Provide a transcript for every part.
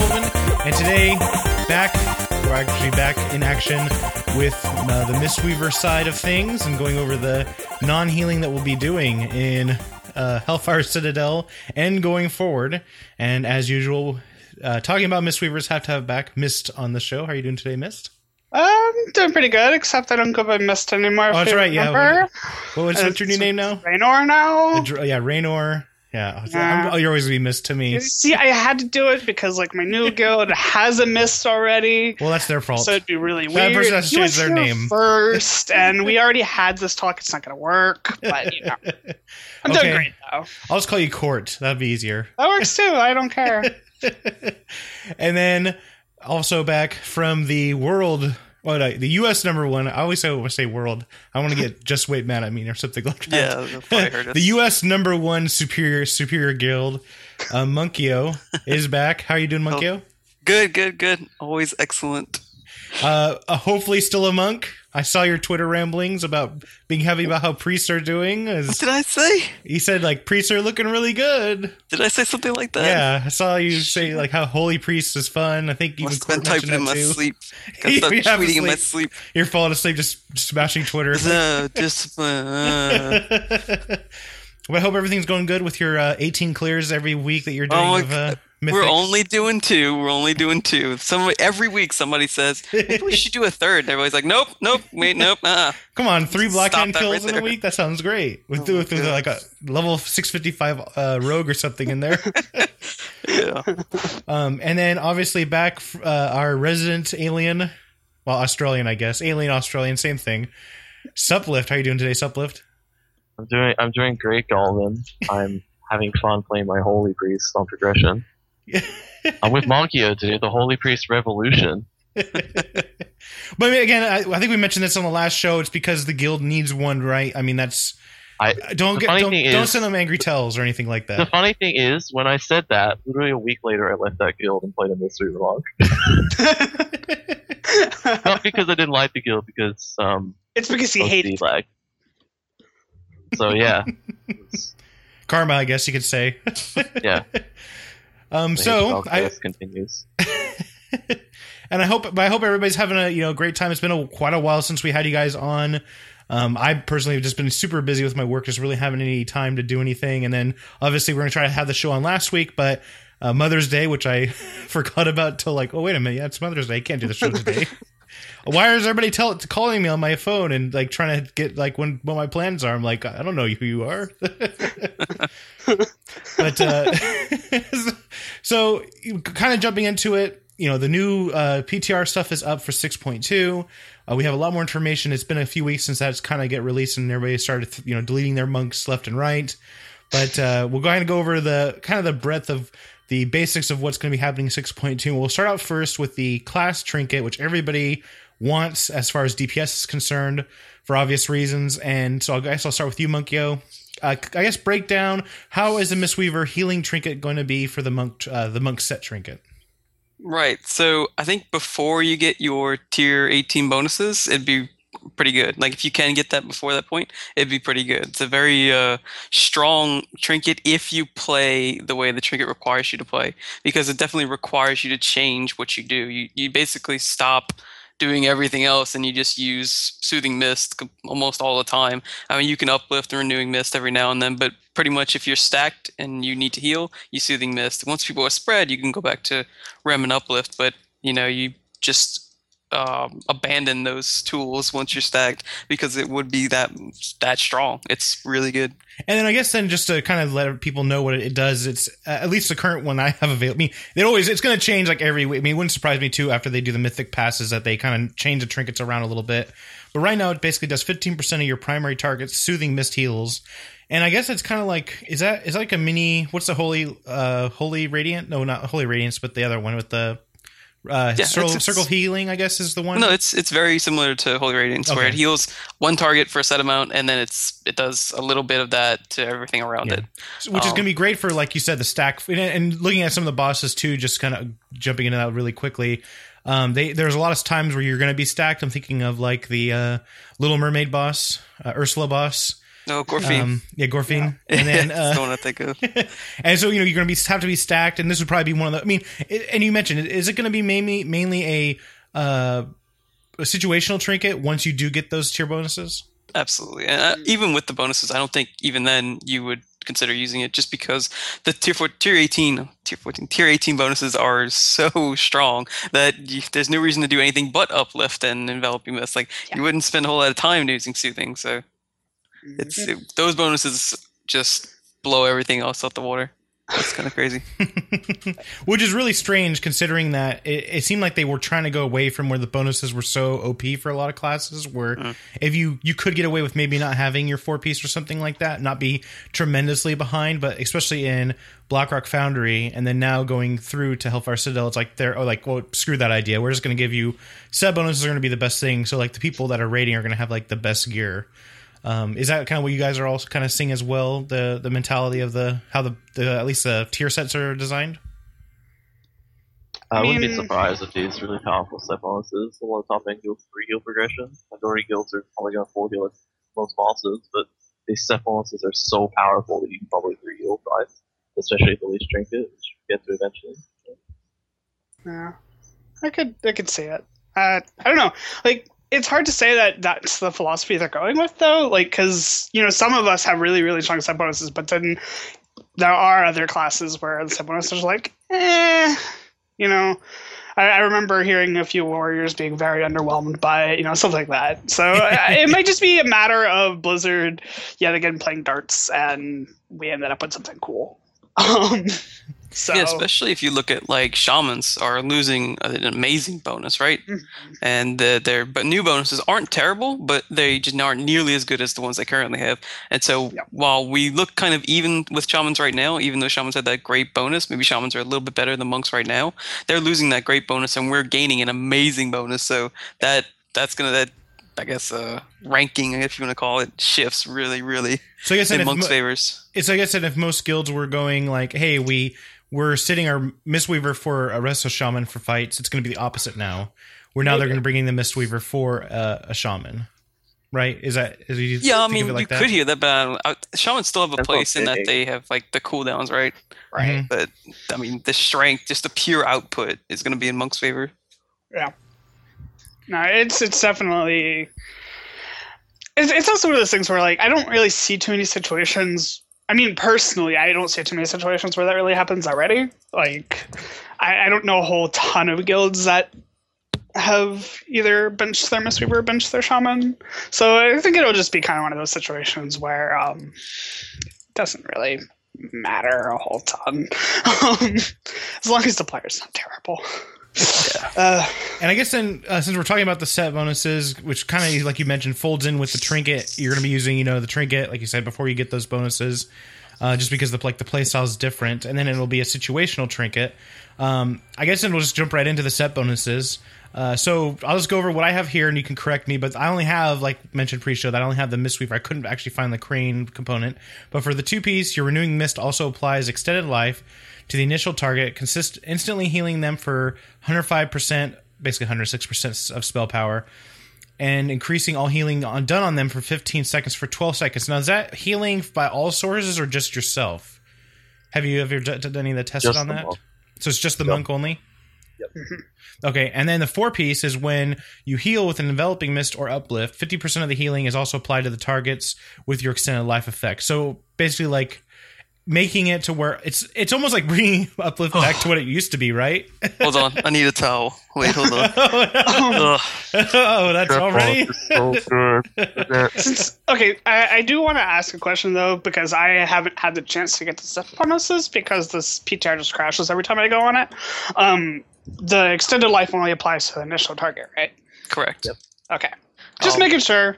Sullivan, and today back we're actually back in action with uh, the Mistweaver side of things and going over the non-healing that we'll be doing in uh, Hellfire Citadel and going forward. And as usual, uh, talking about Mistweavers, have to have back Mist on the show. How are you doing today, Mist? I'm doing pretty good, except I don't go by Mist anymore. Oh, that's right. Yeah. remember. What was what's your new name now? Raynor now. Dr- yeah, Raynor. Yeah. Yeah. Oh, you're always gonna be missed to me. See, I had to do it because like my new guild has a Mist already. Well, that's their fault. So it'd be really That weird. person has to change their name. first, and we already had this talk. It's not going to work, but you know, I'm Okay. doing great though. I'll just call you Court. That'd be easier. That works too. I don't care. and then also back from the world, what I, the U.S. number one. I always say, I say world. I want to get just wait mad at me or something like that. Yeah, heard the U.S. number one superior superior guild, uh, Monkio, is back. How are you doing, Monkio? Good, good, good. Always excellent. Uh, uh, hopefully still a monk. I saw your Twitter ramblings about being happy about how priests are doing. What did I say? he said, like priests are looking really good. Did I say something like that? Yeah, I saw you say like how holy priests is fun. I think you Must have been typing in my sleep. Got You tweeting in my sleep. You're falling asleep just smashing Twitter. Uh, discipline. Uh. but I hope everything's going good with your uh, 18 clears every week that you're doing Oh of uh, We're only doing two. We're only doing two. Some every week somebody says maybe we should do a third. And everybody's like, nope, nope, wait, nope. Uh. Come on, three black Stop hand kills right in a week. That sounds great. With, Oh my with, with like a level 655 uh, rogue or something in there. Yeah. um, and then obviously back uh, our resident alien, well Australian I guess, alien Australian, same thing. Suplift, how you doing today, Suplift? I'm doing I'm doing great, Galvin. I'm having fun playing my Holy Priest on progression. I'm with Monkio to do the Holy Priest Revolution. but again, I, I think we mentioned this on the last show. It's because the guild needs one, right? I mean, that's I don't get don't, don't is- send them angry tells or anything like that. the funny thing is, when I said that, literally a week later, I left that guild and played a mystery log. Not because I didn't like the guild, because um, it's because he OC hated. lag. So yeah, Karma, I guess you could say. yeah. Um. the So I continues. and I hope, I hope everybody's having a you know great time. It's been a, quite a while since we had you guys on. Um, I personally have just been super busy with my work, just really having any time to do anything. And then obviously we're gonna try to have the show on last week, but uh, Mother's Day, which I forgot about till like, oh wait a minute, yeah, it's Mother's Day. I can't do the show today. Why is everybody tell, calling me on my phone and like trying to get like when what my plans are? I'm like, I don't know who you are. but uh, so kind of jumping into it, you know, the new uh, PTR stuff is up for 6.2. Uh, we have a lot more information. It's been a few weeks since that's kind of get released, and everybody started, you know, deleting their monks left and right. But uh, we'll go ahead and go over the kind of the breadth of the basics of what's going to be happening in 6.2. We'll start out first with the class trinket, which everybody wants as far as DPS is concerned for obvious reasons. And so I guess I'll start with you, Monkyo. Uh, I guess break down how is the Mistweaver healing trinket going to be for the monk uh, the monk set trinket? Right. So I think before you get your tier 18 bonuses, it'd be pretty good. Like if you can get that before that point, it'd be pretty good. It's a very uh, strong trinket if you play the way the trinket requires you to play, because it definitely requires you to change what you do. You you basically stop doing everything else and you just use soothing mist almost all the time. I mean, you can uplift and renewing mist every now and then, but pretty much if you're stacked and you need to heal, you soothing mist. Once people are spread, you can go back to rem and uplift, but you know, you just um, abandon those tools once you're stacked because it would be that that strong. It's really good. And then I guess then just to kind of let people know what it does, it's uh, at least the current one I have available. I mean, it always it's going to change like every week. I mean, it wouldn't surprise me too after they do the mythic passes that they kind of change the trinkets around a little bit. But right now, it basically does 15% of your primary targets, soothing mist heals. And I guess it's kind of like is that is that like a mini? What's the holy uh holy radiant? No, not holy radiance, but the other one with the uh Yeah, circle, it's- it's- circle healing. I guess is the one. No, it's it's very similar to Holy Radiance, where it heals one target for a set amount, and then it's it does a little bit of that to everything around Yeah. it. So- which is Um, going to be great for like you said the stack and, and looking at some of the bosses too just kind of jumping into that really quickly um they there's a lot of times where you're going to be stacked i'm thinking of like the uh little mermaid boss uh, ursula boss No, Gorefiend. Um, yeah, Gorefiend. And then That's the uh, one I think of. and so you know you're going to be have to be stacked, and this would probably be one of the. I mean, it, and you mentioned, is it going to be mainly mainly a uh, a situational trinket once you do get those tier bonuses? Absolutely. And uh, even with the bonuses, I don't think even then you would consider using it just because the tier four, tier 18, tier 14, tier 18 bonuses are so strong that you, there's no reason to do anything but uplift and enveloping mist. Like you wouldn't spend a whole lot of time using soothing. So it's it, those bonuses just blow everything else out the water. It's kind of crazy. Which is really strange considering that it, it seemed like they were trying to go away from where the bonuses were so OP for a lot of classes. Where Mm. if you you could get away with maybe not having your four piece or something like that, not be tremendously behind, but especially in Blackrock Foundry, and then now going through to Hellfire Citadel, it's like they're oh like well screw that idea. We're just going to give you set bonuses are going to be the best thing. So like the people that are rating are going to have like the best gear. Um, is that kind of what you guys are also kind of seeing as well? The the mentality of the how the, the at least the tier sets are designed. I wouldn't be surprised if these really powerful set bonuses. A lot of top end guilds free heal progression. Majority guilds are probably going to full heal like most bosses, but these set bonuses are so powerful that you can probably three heal five, especially if the least trinket, which you get to eventually. Yeah, I could I could see it. Uh, I don't know. Like it's hard to say that that's the philosophy they're going with though. Like because you know some of us have really really strong sub bonuses but then there are other classes where the sub bonuses are like, eh, you know. I, I remember hearing a few warriors being very underwhelmed by you know, stuff like that. So I- it might just be a matter of Blizzard yet again playing darts, and we ended up with something cool. Um, so Yeah, especially if you look at like shamans are losing an amazing bonus, right? Mhm. And the, their but new bonuses aren't terrible, but they just aren't nearly as good as the ones they currently have. And so Yep. while we look kind of even with shamans right now, even though shamans had that great bonus, maybe shamans are a little bit better than monks right now. They're losing that great bonus, and we're gaining an amazing bonus. So that that's gonna that I guess uh, ranking, if you want to call it, shifts really, really So I guess in monks' mo- favors. it's I guess that if most guilds were going like, hey, we we're sitting our Mistweaver for a Resto Shaman for fights, it's going to be the opposite now. Where now they're going to bring in the Mistweaver for uh, a shaman, right? Is that is you Yeah, I mean, like you that? could hear that, but I shamans still have a That's place in that they- they have like the cooldowns, right? Right. But I mean, the strength, just the pure output, is going to be in Monk's favor. Yeah. No, it's it's definitely. It's, it's also one of those things where like I don't really see too many situations. I mean, personally, I don't see too many situations where that really happens already. Like, I, I don't know a whole ton of guilds that have either benched their Mistweaver or benched their Shaman. So I think it'll just be kind of one of those situations where um, it doesn't really matter a whole ton, um, as long as the player's not terrible. Uh, And I guess then, uh, since we're talking about the set bonuses, which kind of like you mentioned folds in with the trinket, you're going to be using, you know, the trinket, like you said before you get those bonuses, uh, just because the like the play style is different, and then it'll be a situational trinket. Um, I guess then we'll just jump right into the set bonuses. Uh, so I'll just go over what I have here, and you can correct me. But I only have, like mentioned pre-show, that I only have the Mistweaver. I couldn't actually find the Crane component. But for the two piece, your renewing mist also applies extended life to the initial target, consist instantly healing them for 105%, basically 106% of spell power, and increasing all healing on done on them for 15 seconds for 12 seconds. Now, is that healing by all sources or just yourself? Have you ever done any of the tested Just on the that? monk. So it's just the Yep. monk only? Yep. Okay, and then the four piece is when you heal with an enveloping mist or uplift. Fifty percent of the healing is also applied to the targets with your extended life effect. So basically, like making it to where it's it's almost like bringing uplift back to what it used to be, right? Hold on, I need a towel. Wait, hold on. Ugh. oh, that's Trip already. So good. Since okay, I, I do want to ask a question though because I haven't had the chance to get to set bonuses because this PTR just crashes every time I go on it. Um, the extended life only applies to the initial target, right? Correct. Okay, just Um, making sure.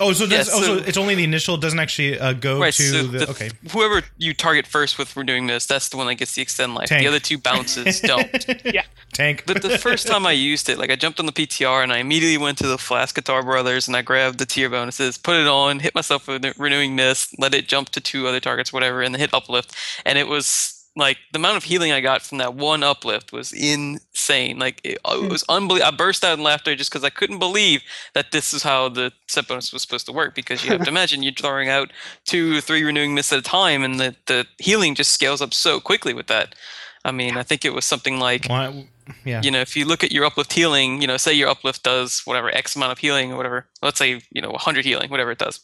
Oh, so that's Yeah, also so- it's only the initial. It doesn't actually uh, go Right, to so the, the- okay Whoever you target first with renewing this, that's the one that gets the extend life. Tank. The other two bounces don't. Yeah, tank. But the first time I used it, like I jumped on the PTR and I immediately went to the Flask Guitar Brothers and I grabbed the tier bonuses, put it on, hit myself with a renewing mist, let it jump to two other targets, whatever, and then hit uplift. And it was like the amount of healing I got from that one uplift was insane. Like it, uh, Hmm. it was unbelievable. I burst out in laughter just because I couldn't believe that this is how the set bonus was supposed to work. Because you have to imagine you're throwing out two or three renewing mists at a time, and the the healing just scales up so quickly with that. I mean, I think it was something like yeah. you know, if you look at your uplift healing, you know, say your uplift does whatever X amount of healing or whatever, let's say, you know, 100 healing, whatever it does.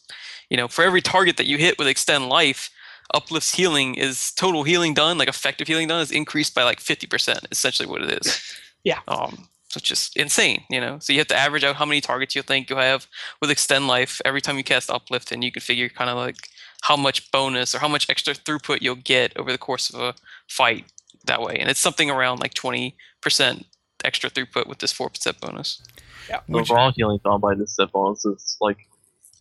You know, for every target that you hit with extend life, uplift's healing is total healing done, like effective healing done is increased by like 50%, essentially what it is. Yeah. Um, so it's just insane, you know. So you have to average out how many targets you think you'll have with extend life every time you cast uplift, and you can figure kind of like how much bonus or how much extra throughput you'll get over the course of a fight that way. And it's something around like 20% extra throughput with this 4% bonus. The Which- overall healing done by this set bonus is like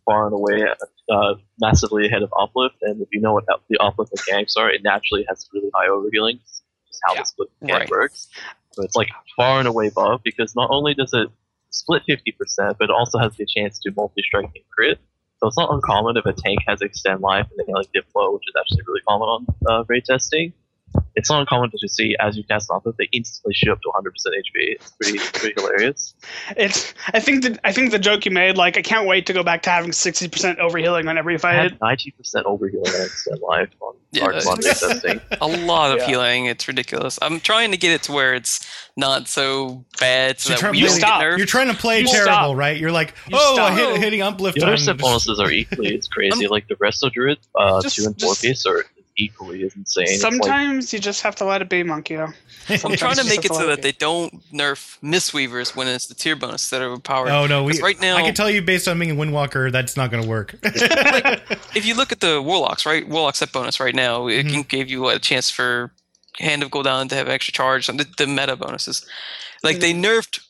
far and away uh, massively ahead of uplift. And if you know what up- the uplift mechanics are, it naturally has really high overhealing. Just how Yeah. the split mechanic Right. works. So it's like far and away above because not only does it split 50%, but it also has the chance to multi-strike and crit. So it's not uncommon if a tank has extend life and they like dip flow, which is actually really common on uh, raid testing. It's not uncommon to just see as you cast an uplift, they instantly shoot up to 100% HP. It's pretty, pretty hilarious. It's. I think the I think the joke you made, like, I can't wait to go back to having sixty percent overhealing on every I fight. had 90% overhealing on extend life on Yeah, Dark testing. A lot of Yeah. healing. It's ridiculous. I'm trying to get it to where it's not so bad so So that you're trying don't to get stop. You're trying to play You terrible, stop. right? You're like, You oh, hit, hitting uplift. The other set bonuses are equally It's crazy. Um, like the Resto Druid, uh, Just- 2 and 4 just- piece are equally as insane. It's like- Sometimes you just have to let it be, Monkey. I'm trying to make it so let that they don't nerf Mistweavers when it's the tier bonus that are overpowered. Oh no, we. 'Cause right now, I can tell you based on being a Windwalker, that's not going to work. if you look at the warlocks, right, warlock set bonus right now, it Mhm. can give you a chance for hand of Gul'dan to have extra charge and the, the meta bonuses. Like they nerfed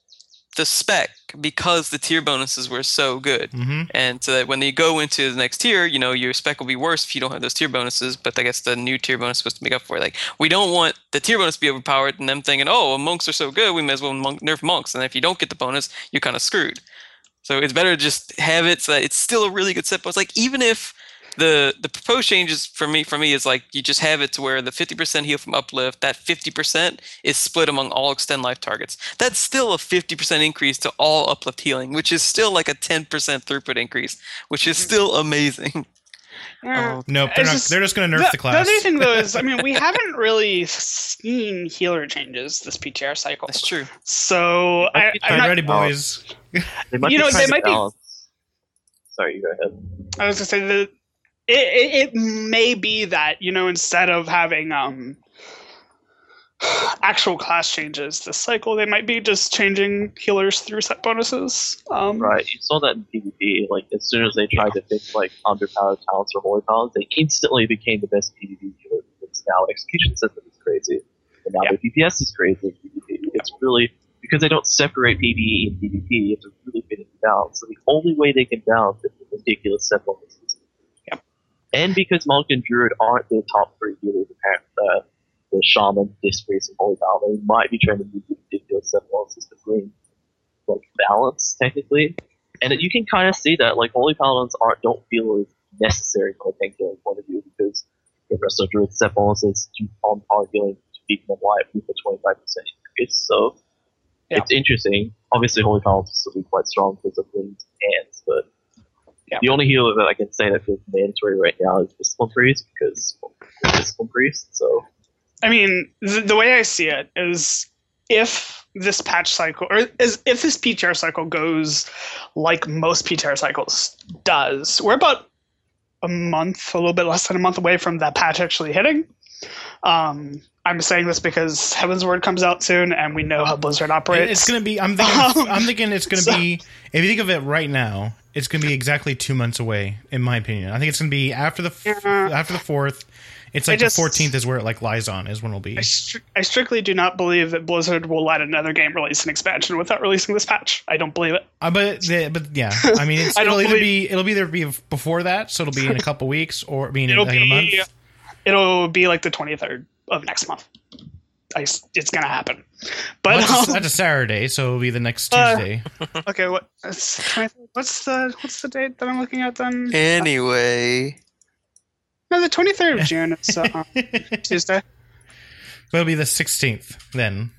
the spec because the tier bonuses were so good. hmm And so that when you go into the next tier, you know, your spec will be worse if you don't have those tier bonuses, but I guess the new tier bonus is supposed to make up for it. Like, we don't want the tier bonus to be overpowered and them thinking, oh, monks are so good, we may as well monk- nerf monks. And if you don't get the bonus, you're kind of screwed. So it's better to just have it so that it's still a really good set bonus. Like, even if the the proposed changes for me for me is like you just have it to where the 50% heal from uplift that 50% is split among all extend life targets that's still a 50% increase to all uplift healing which is still like a 10% throughput increase which is still amazing Yeah. Um, Nope, they're not. just- they're just going to nerf the, the, the other thing though is, I mean, we haven't really seen healer changes this PTR cycle. that's true So I, Get I'm not, ready, boys. They You know, they might be- Sorry, you go ahead. I was gonna say that it, it, it may be that you know instead of having um actual class changes this cycle, they might be just changing healers through set bonuses. Um, Right, you saw that in PvP. Like as soon as they tried to fix like underpowered talents or holy talents, they instantly became the best PvP healer. Because now execution system is crazy, and now Yeah. their DPS is crazy. in PvP. It's really because they don't separate PvE and PvP. It's really fitting balance. So the only way they can balance is with ridiculous set bonuses. And because Monk and Druid aren't the top three healers, apparently, uh, the Shaman, Disc Priest, and Holy Paladin, they might be trying to these ridiculous set bonuses to bring like balance technically. And you can kind of see that like Holy Paladins aren't don't feel as necessary from a tank healing point of view because the rest of Druid set bonuses to on par healing to beat them alive with a twenty five percent increase. So Yeah. it's interesting. Obviously Holy Paladins will be quite strong because of wings and hands, but Yeah. the only healer that I can say that feels mandatory right now is Discipline Priest because well, Discipline Priest, so I mean, the, the way I see it is if this patch cycle, or is if this PTR cycle goes like most PTR cycles does, we're about a month, a little bit less than a month away from that patch actually hitting. Um, I'm saying this because Heavensward comes out soon, and we know how Blizzard operates. It's going to be. I'm thinking. Um, I'm thinking it's going to so- be. If you think of it right now, it's going to be exactly two months away, in my opinion. I think it's going to be after the f- after the fourth. It's like just- the 14th is where it like lies on is when it'll be. I, stri- I strictly do not believe that Blizzard will let another game release an expansion without releasing this patch. I don't believe it. Uh, but the, but yeah, I mean, it's, I it'll either believe- be it'll be either be before that, so it'll be in a couple weeks, or being in It'll like in a month. Be it'll be like the 23rd of next month. I s it's gonna happen. But Well, that's, a, um, that's a Saturday, so it'll be the next Uh, Tuesday. okay, what what's the what's the date that I'm looking at then? anyway No, the 23rd of June is uh, Tuesday. It'll be the 16th then.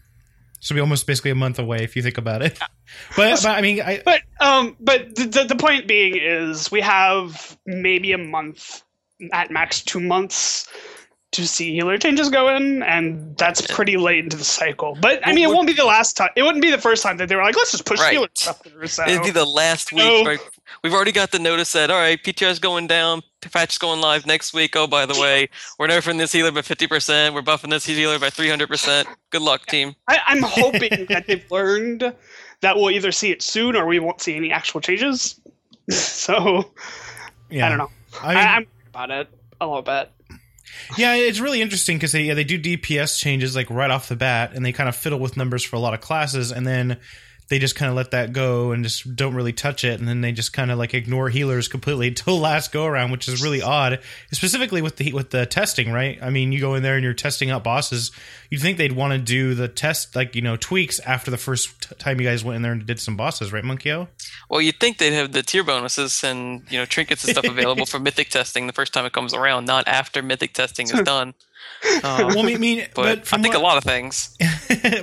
So it'll be almost basically a month away if you think about it. But, but I mean, I, But um, but the, the the point being is we have maybe a month at max two months to see healer changes go in, and that's pretty late into the cycle. But I Well, mean, it won't be the last time. It wouldn't be the first time that they were like, let's just push Right. healer stuff through. So It'd be the last week. So- right? We've already got the notice that all right, PTR's going down, patch is going live next week. Oh, by the way, we're nerfing this healer by fifty percent. We're buffing this healer by three hundred percent. Good luck, team. I, I'm hoping that they've learned that we'll either see it soon or we won't see any actual changes. So yeah. I don't know. I I I'm about it a little bit. Yeah, it's really interesting because they yeah, they do DPS changes like right off the bat, and they kind of fiddle with numbers for a lot of classes, and then they just kind of let that go and just don't really touch it, and then they just kind of like ignore healers completely until last go around, which is really odd, specifically with the with the testing, right? I mean, you go in there and you're testing out bosses. You'd think they'd want to do the test like you know tweaks after the first t- time you guys went in there and did some bosses, right, Monkeyo? Well, you'd think they'd have the tier bonuses and you know trinkets and stuff available for mythic testing the first time it comes around, not after mythic testing is done. Um, Well, I mean, but but I think what- a lot of things.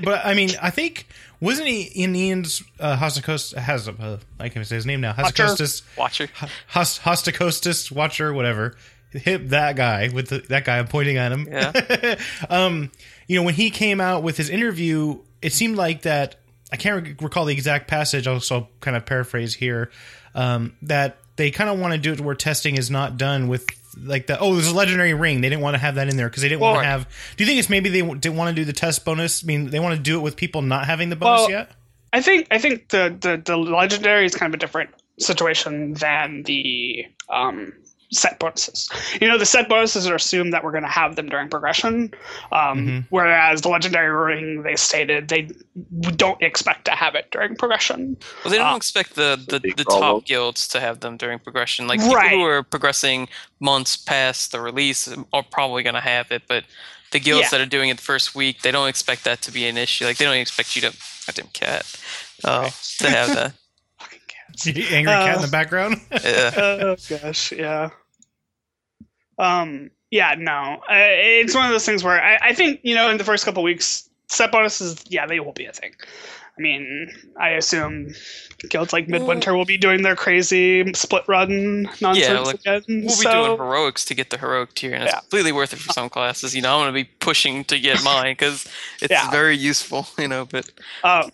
but I mean, I think wasn't he in Ian's uh, Hostakos has uh, I can't say his name now Watcher. Hazzikostas Watcher. Host, Watcher whatever hit that guy with the, that guy I'm pointing at him. Yeah. um, you know when he came out with his interview, it seemed like that I can't re- recall the exact passage. I'll also kind of paraphrase here um, that they kind of want to do it where testing is not done with like the oh there's a legendary ring. They didn't want to have that in there because they didn't want to have do you think it's maybe they didn't want to do the test bonus? I mean they want to do it with people not having the bonus Well, yet? I think I think the, the the legendary is kind of a different situation than the um, set bonuses. You know, the set bonuses are assumed that we're going to have them during progression, um, Mhm. whereas the legendary ring they stated they don't expect to have it during progression. Well, they don't Ah. expect the, the, big the problem. top guilds to have them during progression. Like people Right. who are progressing months past the release are probably going to have it, but the guilds Yeah. that are doing it the first week, they don't expect that to be an issue. Like they don't expect you to, goddamn cat, uh, to have that. Fucking cats. angry cat in Uh, the background Yeah. oh gosh, yeah. Um, yeah, no, uh, it's one of those things where I, I think you know in the first couple weeks, set bonuses, yeah, they will be a thing. I mean, I assume guilds like Midwinter will be doing their crazy split run nonsense like, again. We'll be doing heroics to get the heroic tier, and it's Yeah. completely worth it for some classes. You know, I'm going to be pushing to get mine because it's Yeah. very useful. You know, but Um,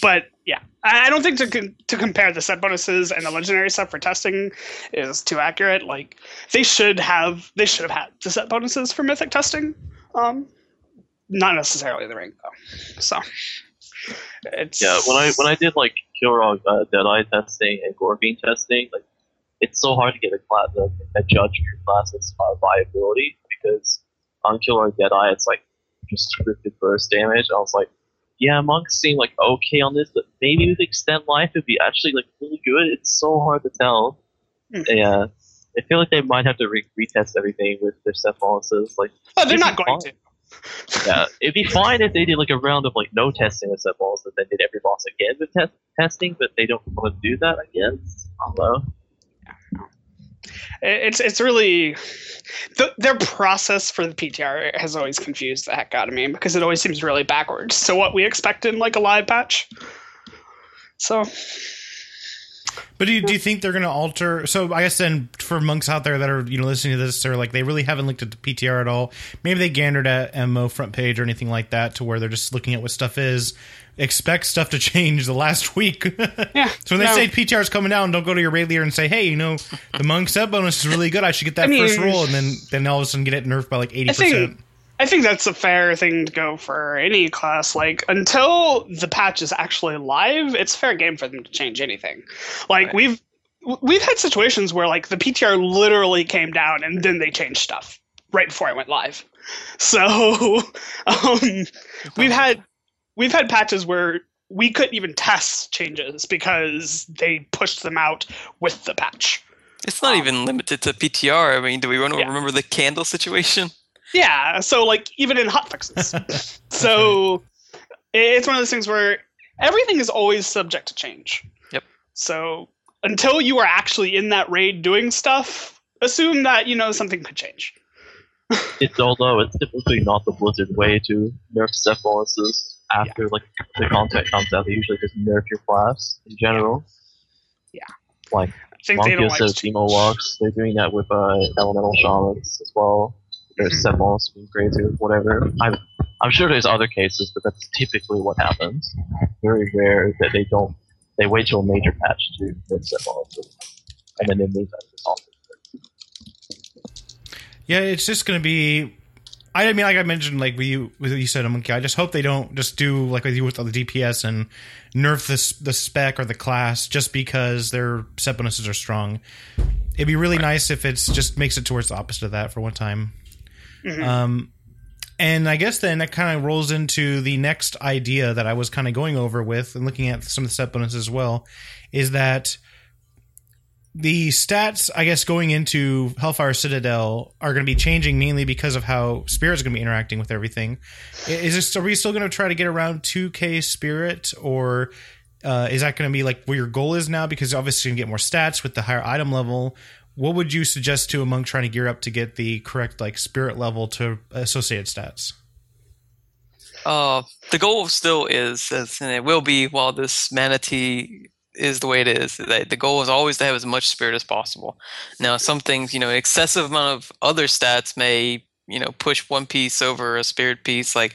but yeah, I don't think to to compare the set bonuses and the legendary stuff for testing is too accurate. Like they should have they should have had the set bonuses for mythic testing. Um, not necessarily the ring though. So it's Yeah, when I when I did like Kilrogg uh, Deadeye testing and Gorefiend testing, like it's so hard to get a class a, a judge your class's uh, viability because on Kilrogg Deadeye it's like just scripted burst damage. I was like, yeah, monks seem like okay on this, but maybe with extend life it'd be actually like really good. It's so hard to tell. Hmm. Yeah, I feel like they might have to re- retest everything with their set bonuses. Like, oh, they're not going fine. to. yeah, it'd be fine if they did like a round of like no testing with set balls, and then did every boss again with test testing, but they don't want to do that. I guess. I don't know. It's it's really the, their process for the PTR has always confused the heck out of me because it always seems really backwards So what we expect in like a live patch. So But do you, do you think they're going to alter? So I guess then for monks out there that are you know listening to this, they're like they really haven't looked at the PTR at all. Maybe they gandered at MO front page or anything like that to where they're just looking at what stuff is. Expect stuff to change the last week. yeah. so when they no. say PTR is coming down, don't go to your raid leader and say, hey, you know, the monk sub bonus is really good. I should get that I mean- first roll, and then then all of a sudden get it nerfed by like eighty percent. I think that's a fair thing to go for any class. Like until the patch is actually live, it's fair game for them to change anything. Like Right. we've we've had situations where like the PTR literally came down and then they changed stuff right before it went live. So um, we've had we've had patches where we couldn't even test changes because they pushed them out with the patch. it's not Um, even limited to PTR. I mean, do we want to Yeah. remember the candle situation? Yeah, so like even in hotfixes. so it's one of those things where everything is always subject to change. Yep. So until you are actually in that raid doing stuff, assume that you know something could change. It's although it's typically not the Blizzard way to nerf set bonuses after like the content comes out. They usually just nerf your class in general. Yeah. Like I think they don't like so walks. They're doing that with uh, Elemental Shamans as well. There's set bonus being created, whatever. I'm, I'm sure there's other cases, but that's typically what happens. Very rare that they don't. They wait till a major patch to nerf set bonuses, and then they move that to often. Yeah, it's just gonna be. I mean, like I mentioned, like with you, with you said, a monkey. I just hope they don't just do like with you with the DPS and nerf the the spec or the class just because their set bonuses are strong. It'd be really nice if it's just makes it towards the opposite of that for one time. Mhm. Um, and I guess then that kind of rolls into the next idea that I was kind of going over with and looking at some of the set bonuses as well, is that the stats, I guess, going into Hellfire Citadel are going to be changing mainly because of how Spirit's going to be interacting with everything. Is this, are we still going to try to get around 2K Spirit, or uh, is that going to be like where your goal is now? Because obviously you can get more stats with the higher item level. What would you suggest to a monk trying to gear up to get the correct like spirit level to associated stats? Uh, the goal still is, and it will be while this Mana Tea is the way it is. The goal is always to have as much spirit as possible. Now, some things, you know, excessive amount of other stats may, you know, push one piece over a spirit piece. Like,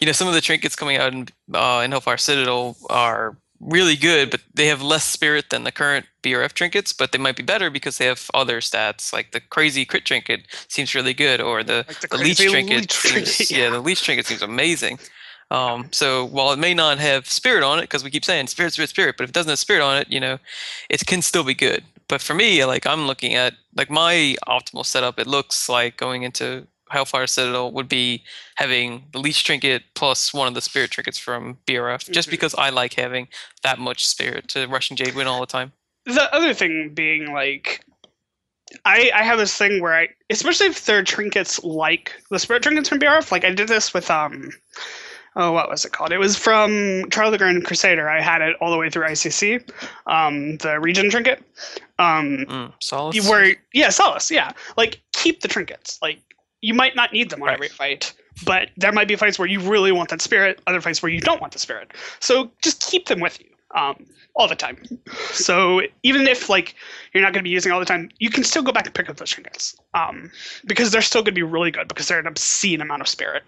you know, some of the trinkets coming out in uh, in Hellfire Citadel are really good, but they have less spirit than the current BRF trinkets. But they might be better because they have other stats. Like the crazy crit trinket seems really good, or the Like the the leech trinket, leech seems, trinket, yeah. yeah. the leech trinket seems amazing. Um, so while it may not have spirit on it, because we keep saying spirit, spirit, spirit, but if it doesn't have spirit on it, you know, it can still be good. But for me, like I'm looking at like my optimal setup, it looks like going into Hellfire Citadel would be having the leech trinket plus one of the spirit trinkets from BRF, just Mhm. because I like having that much spirit to Rushing Jade Wind all the time. the other thing being like I, I have this thing where I especially if they're trinkets like the spirit trinkets from BRF, like I did this with um oh what was it called? It was from Charlie the Grand Crusader. I had it all the way through ICC, um, the region trinket. Um Mm, solace. where yeah, Solace, yeah. Like keep the trinkets. Like you might not need them on Right. every fight, but there might be fights where you really want that spirit, other fights where you don't want the spirit. So just keep them with you. Um, all the time. So even if like you're not going to be using all the time, you can still go back and pick up those trinkets. Um, because they're still going to be really good because they're an obscene amount of spirit.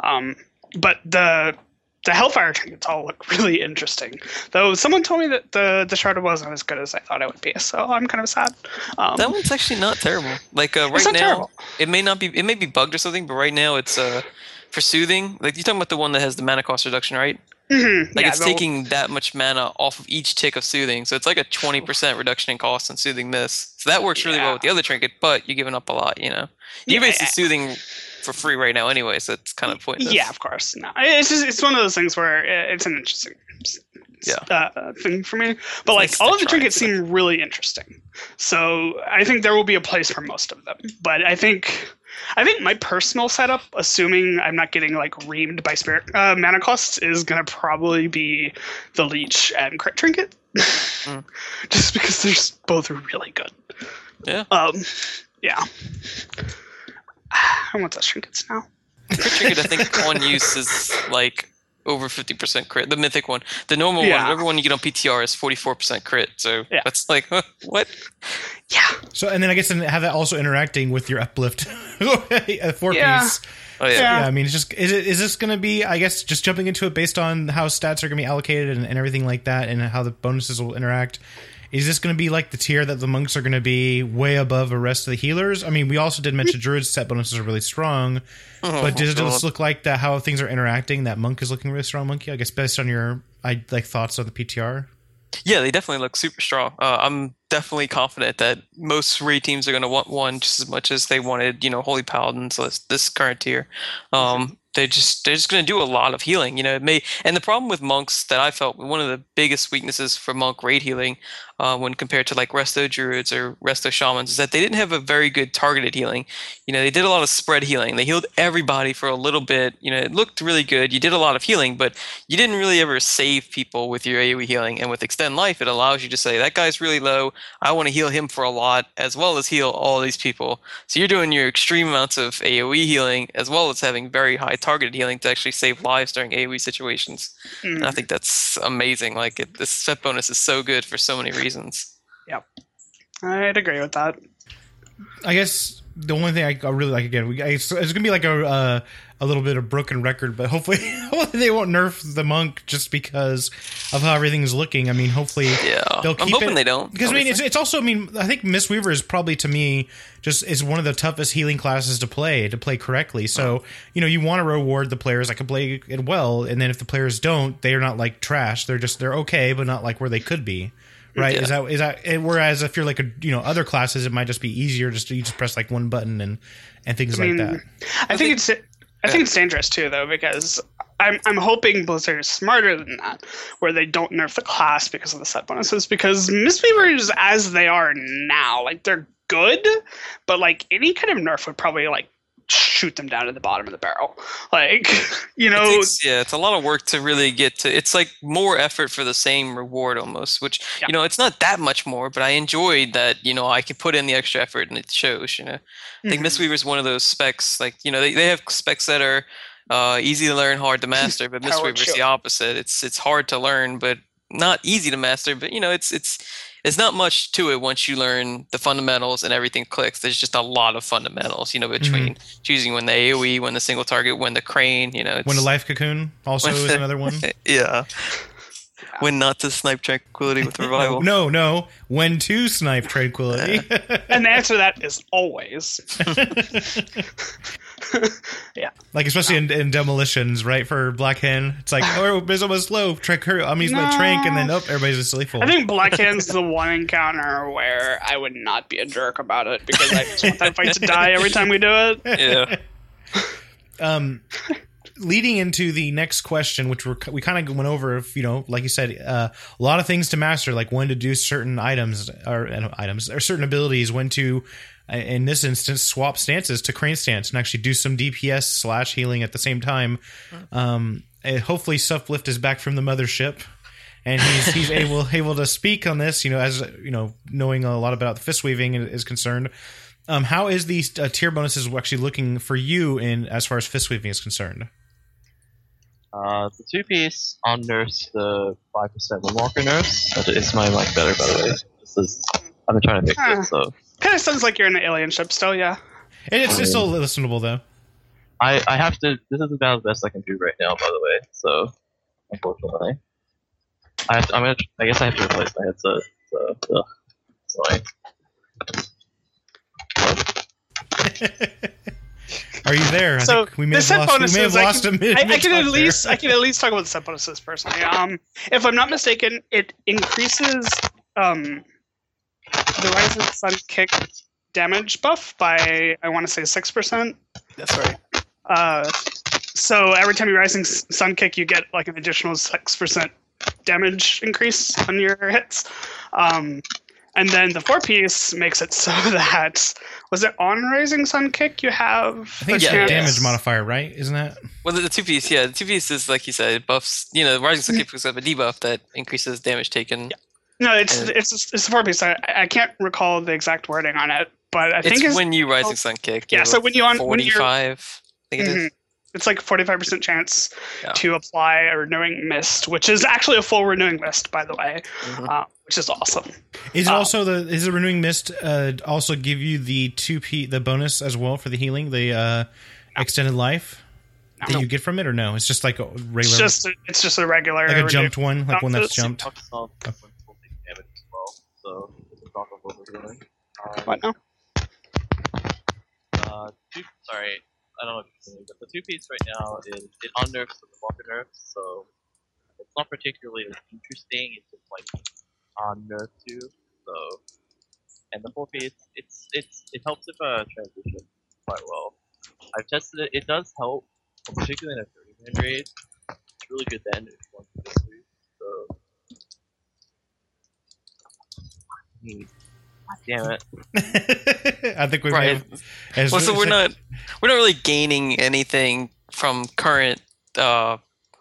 Um, but the the Hellfire trinkets all look really interesting. Though someone told me that the the Shard wasn't as good as I thought it would be, so I'm kind of sad. Um, that one's actually not terrible. Like uh, right now, terrible. it may not be it may be bugged or something but right now it's uh for soothing like you're talking about the one that has the mana cost reduction right Mhm, like yeah, it's taking that much mana off of each tick of soothing so it's like a 20% reduction in cost on soothing this so that works really well with the other trinket but you're giving up a lot you know you're Yeah, basically soothing for free right now anyway so it's kind of pointless Yeah, of course. No, it's just it's one of those things where it's an interesting Yeah. uh, thing for me. But like nice all of the trinkets seem really interesting. So I think there will be a place for most of them. But I think I think my personal setup, assuming I'm not getting like reamed by spirit uh, mana costs, is gonna probably be the leech and crit trinket. Mm. Just because they're both really good. Yeah. Um. Yeah. I want those trinkets now. crit trinket i think on use is like over 50% crit the mythic one the normal Yeah. one everyone you get on ptr is 44% crit so Yeah. that's like what Yeah. So, and then I guess then have that also interacting with your uplift four Yeah. piece. oh yeah, Yeah. Yeah, I mean, it's just is it is this going to be? I guess just jumping into it based on how stats are going to be allocated and, and everything like that, and how the bonuses will interact. Is this going to be like the tier that the monks are going to be way above the rest of the healers? I mean, we also did mention druids set bonuses are really strong, Oh, but does it God. look like that how things are interacting? That monk is looking really strong. Monkey, I guess, based on your I like thoughts on the PTR. Yeah, they definitely look super strong. Uh, I'm definitely confident that most raid teams are going to want one just as much as they wanted, you know, Holy Paladins this, this current tier. Um, they're just they're just going to do a lot of healing. You know, it may and the problem with monks that I felt one of the biggest weaknesses for monk raid healing uh, when compared to like resto druids or resto shamans is that they didn't have a very good targeted healing. You know, they did a lot of spread healing. They healed everybody for a little bit. You know, it looked really good. You did a lot of healing, but you didn't really ever save people with your AoE healing. And with extend life, it allows you to say that guy's really low. I want to heal him for a lot as well as heal all these people. So you're doing your extreme amounts of AoE healing as well as having very high targeted healing to actually save lives during AoE situations. And I Mm. think that's amazing. Like it, this set bonus is so good for so many reasons. Yeah. I'd agree with that. I guess the only thing I, I really like again, we, it's, it's gonna be like a uh, a little bit of broken record, but hopefully, hopefully they won't nerf the monk just because of how everything's looking. I mean, hopefully Yeah, they'll keep I'm hoping it they don't. because I mean it's it's also I mean I think Mistweaver is probably to me just is one of the toughest healing classes to play to play correctly. So you know you want to reward the players that can play it well, and then if the players don't, they are not like trash. They're just they're okay, but not like where they could be. Right? Yeah. Is that is that? Whereas if you're like a you know other classes, it might just be easier just to you just press like one button and and things I like mean, that. I think it's I think it's dangerous too though because I'm I'm hoping Blizzard is smarter than that, where they don't nerf the class because of the set bonuses. Because Mistweavers as they are now, like they're good, but like any kind of nerf would probably like shoot them down to the bottom of the barrel. Like you It know, takes- yeah, it's a lot of work to really get to. It's like more effort for the same reward almost, which Yeah. you know it's not that much more, but I enjoyed that. You know, I can put in the extra effort and it shows. You know, I think Mhm. Mistweaver is one of those specs. Like you know, they, they have specs that are uh, easy to learn, hard to master, but Power Mistweaver is the opposite. It's it's hard to learn, but not easy to master. But you know, it's it's it's not much to it once you learn the fundamentals and everything clicks. There's just a lot of fundamentals, you know, between mm-hmm. choosing when the AOE, when the single target, when the crane, you know, it's, When the life cocoon also is another one. yeah. When not to snipe tranquility with revival. No, no. When to snipe tranquility. and the answer to that is always. like especially in, in demolitions, right? For Blackhand, it's like oh, it's almost low. Trank, I'm using my trank, and then oh, everybody's asleep. I think Blackhand's the one encounter where I would not be a jerk about it because I just want that fight to die every time we do it. Yeah. um leading into the next question which we're, we kind of went over if you know like you said uh, a lot of things to master like when to do certain items or uh, items or certain abilities when to in this instance swap stances to crane stance and actually do some dps slash healing at the same time um and hopefully Suplift is back from the mothership and he's he's able able to speak on this you know as you know knowing a lot about the fist weaving is concerned um, how is the uh, tier bonuses actually looking for you in as far as fist weaving is concerned? Uh, the two piece on nerfs the five percent Windwalker nerfs. But It's my mic better by the way. This is I've been trying to fix it, so Kind of sounds like you're in an alien ship still, yeah. And it's, it's still listenable though. I I have to. This is about the best I can do right now, by the way. So unfortunately, I have to, I'm gonna. I guess I have to replace my headset. So ugh, sorry. Are you there? I So, think we may the have set lost, we may have bonuses, I lost can- a minute. I, I can at there. least I can at least talk about the set bonuses personally. Um, if I'm not mistaken, it increases um the Rising Sun kick damage buff by I want to say six percent. That's right. Uh, so every time you Rising Sun kick, you get like an additional six percent damage increase on your hits. Um, and then the four piece makes it so that was it on Rising Sun kick you have I think it's Yeah, a damage modifier, right? Isn't that? Well, the, the two piece, yeah, the two piece is like you said, it buffs. You know, Rising Sun Mm. Kick picks up a debuff that increases damage taken. No, it's Uh, it's it's a four piece. I, I can't recall the exact wording on it, but I think It's it's when you Rising Sun Kick. Yeah, so when you on- when you're- forty-five, I think it is. Mhm. it's like forty five percent chance Yeah. to apply a renewing mist, which is actually a full renewing mist, by the way, Mhm. uh, which is awesome. Is it Uh, also the is the renewing mist uh, also give you the two p the bonus as well for the healing the uh, extended life that No. you get from it or no? It's just like a regular It's just a, it's just a regular like a renew- jumped one, like one that's jumped. Talks off when people take damage as well. So it's not on what we're doing. Um, What now? Uh, two, sorry, I don't know if you're familiar, but the two piece right now is it unnerfs the walker nerfs, so it's not particularly interesting. It's just like on nerf too. So, and the four piece, it's it's it helps with uh, transition quite well. I've tested it. It does help particularly in a 30 man raid, it's really good then if you want to go through. So, I mean, God damn it. I think we right. Have, well, so we're not we're not really gaining anything from current, uh,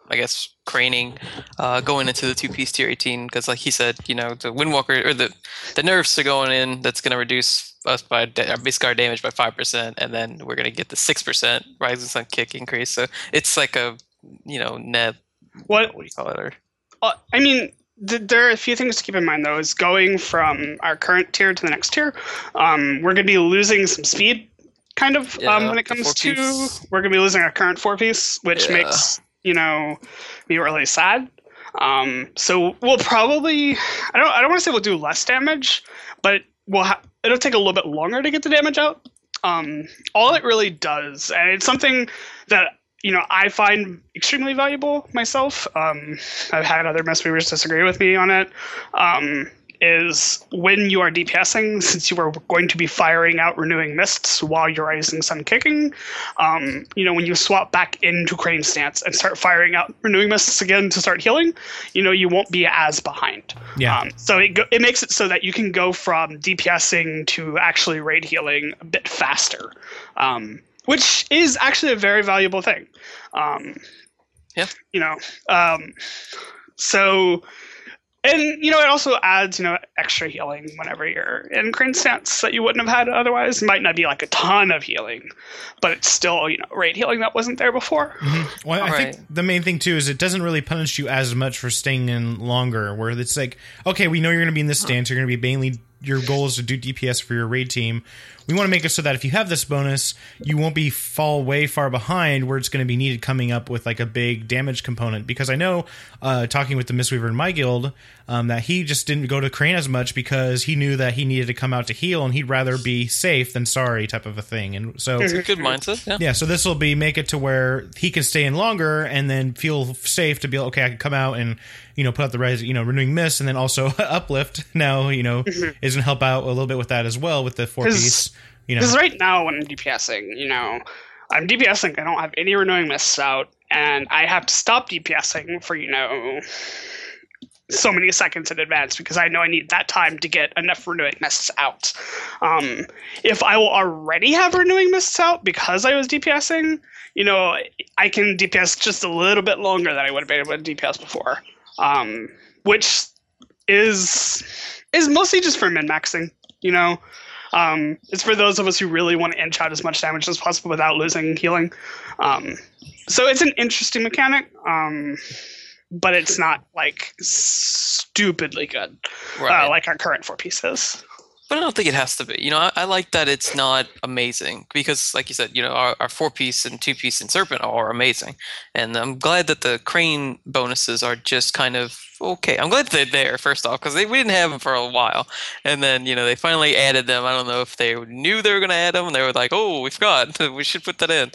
I guess, craning uh, going into the two piece tier 18 because, like he said, you know, the Windwalker or the the nerfs are going in. That's going to reduce us by da- basically our damage by five percent, and then we're going to get the six percent Rising Sun kick increase. So it's like a you know net. What What do you call it? Or Uh, I mean, th- there are a few things to keep in mind, though. Is going from our current tier to the next tier, um, we're going to be losing some speed, kind of, um, Yeah, when it comes to. We're going to be losing our current four piece, which Yeah. makes you know me really sad. Um, so we'll probably. I don't. I don't want to say we'll do less damage, but we'll. Ha- it'll take a little bit longer to get the damage out. Um, all it really does, and it's something that you know I find extremely valuable myself. Um, I've had other mistweavers disagree with me on it. Um, is when you are DPSing, since you are going to be firing out renewing mists while you're rising sun kicking, um, you know, when you swap back into crane stance and start firing out renewing mists again to start healing, you know, you won't be as behind. Yeah. Um, so it, go, it makes it so that you can go from DPSing to actually raid healing a bit faster, um, which is actually a very valuable thing. Um, Yeah. You know, um, so and you know it also adds you know extra healing whenever you're in crane stance that you wouldn't have had otherwise. It might not be like a ton of healing, but it's still you know raid healing that wasn't there before. Well, I Right. think the main thing too is it doesn't really punish you as much for staying in longer. Where it's like, okay, we know you're going to be in this stance. You're going to be mainly your goal is to do DPS for your raid team. We want to make it so that if you have this bonus, you won't be fall way far behind where it's going to be needed coming up with like a big damage component. Because I know, uh, talking with the Mistweaver in my guild, um, that he just didn't go to Crane as much because he knew that he needed to come out to heal and he'd rather be safe than sorry type of a thing. And so it's a good mindset. Yeah. yeah, so this will be make it to where he can stay in longer and then feel safe to be okay. I can come out and you know put out the res, you know, renewing mist, and then also uplift. Now you know is gonna help out a little bit with that as well with the four piece. You know, Because right now, when I'm DPSing, you know, I'm DPSing. I don't have any renewing mists out, and I have to stop DPSing for you know so many seconds in advance because I know I need that time to get enough renewing mists out. Um, if I will already have renewing mists out because I was DPSing, you know, I can DPS just a little bit longer than I would have been able to DPS before, um, which is is mostly just for min maxing. You know, um, it's for those of us who really want to inch out as much damage as possible without losing healing. Um, so it's an interesting mechanic, um, but it's not like stupidly good Right. uh, like our current four pieces. But I don't think it has to be. You know, I, I like that it's not amazing because, like you said, you know, our, our four piece and two piece and serpent are amazing, and I'm glad that the crane bonuses are just kind of okay. I'm glad they're there first off because we didn't have them for a while, and then you know they finally added them. I don't know if they knew they were going to add them, and they were like, "Oh, we forgot, we should put that in."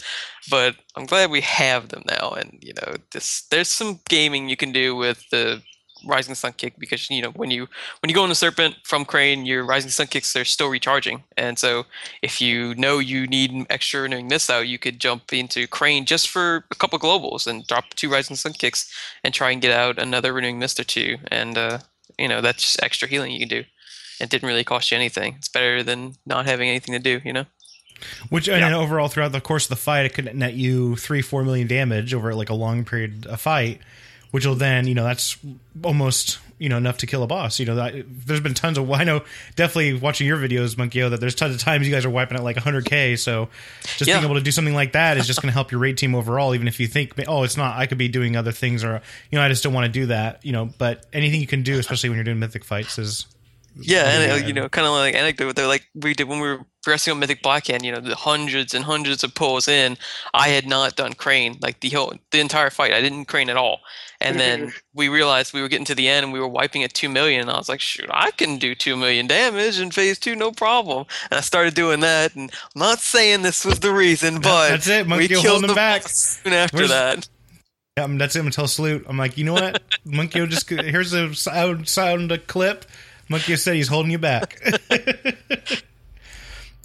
But I'm glad we have them now, and you know, this there's some gaming you can do with the Rising Sun kick because you know when you when you go on into Serpent from Crane, your Rising Sun kicks they're still recharging, and so if you know you need extra renewing mists out, you could jump into Crane just for a couple globals and drop two Rising Sun kicks and try and get out another renewing mist or two, and uh, you know that's just extra healing you can do. It didn't really cost you anything. It's better than not having anything to do, you know. which and then overall throughout the course of the fight, it could net you three four million damage over like a long period of fight, which will then you know that's almost you know enough to kill a boss. You know, that, there's been tons of. I know definitely watching your videos, Monkey, that there's tons of times you guys are wiping at like 100k. So just Yeah. being able to do something like that is just going to help your raid team overall. Even if you think, oh, it's not, I could be doing other things, or you know, I just don't want to do that. You know, but anything you can do, especially when you're doing mythic fights, is Yeah, and Yeah. uh, you know, kind of like anecdote. They're like we did when we were progressing on Mythic Blackhand. You know, the hundreds and hundreds of pulls in. I had not done crane like the whole the entire fight. I didn't crane at all. And then we realized we were getting to the end and we were wiping at two million. And I was like, shoot, I can do two million damage in phase two, no problem. And I started doing that. And I'm not saying this was the reason, but that's it. we Monkey killed holding the him back. soon after Where's- that. Yeah, um, that's it. I'm tell Salute. I'm like, you know what, Monkey, just here's a sound sound clip. Monkey said he's holding you back.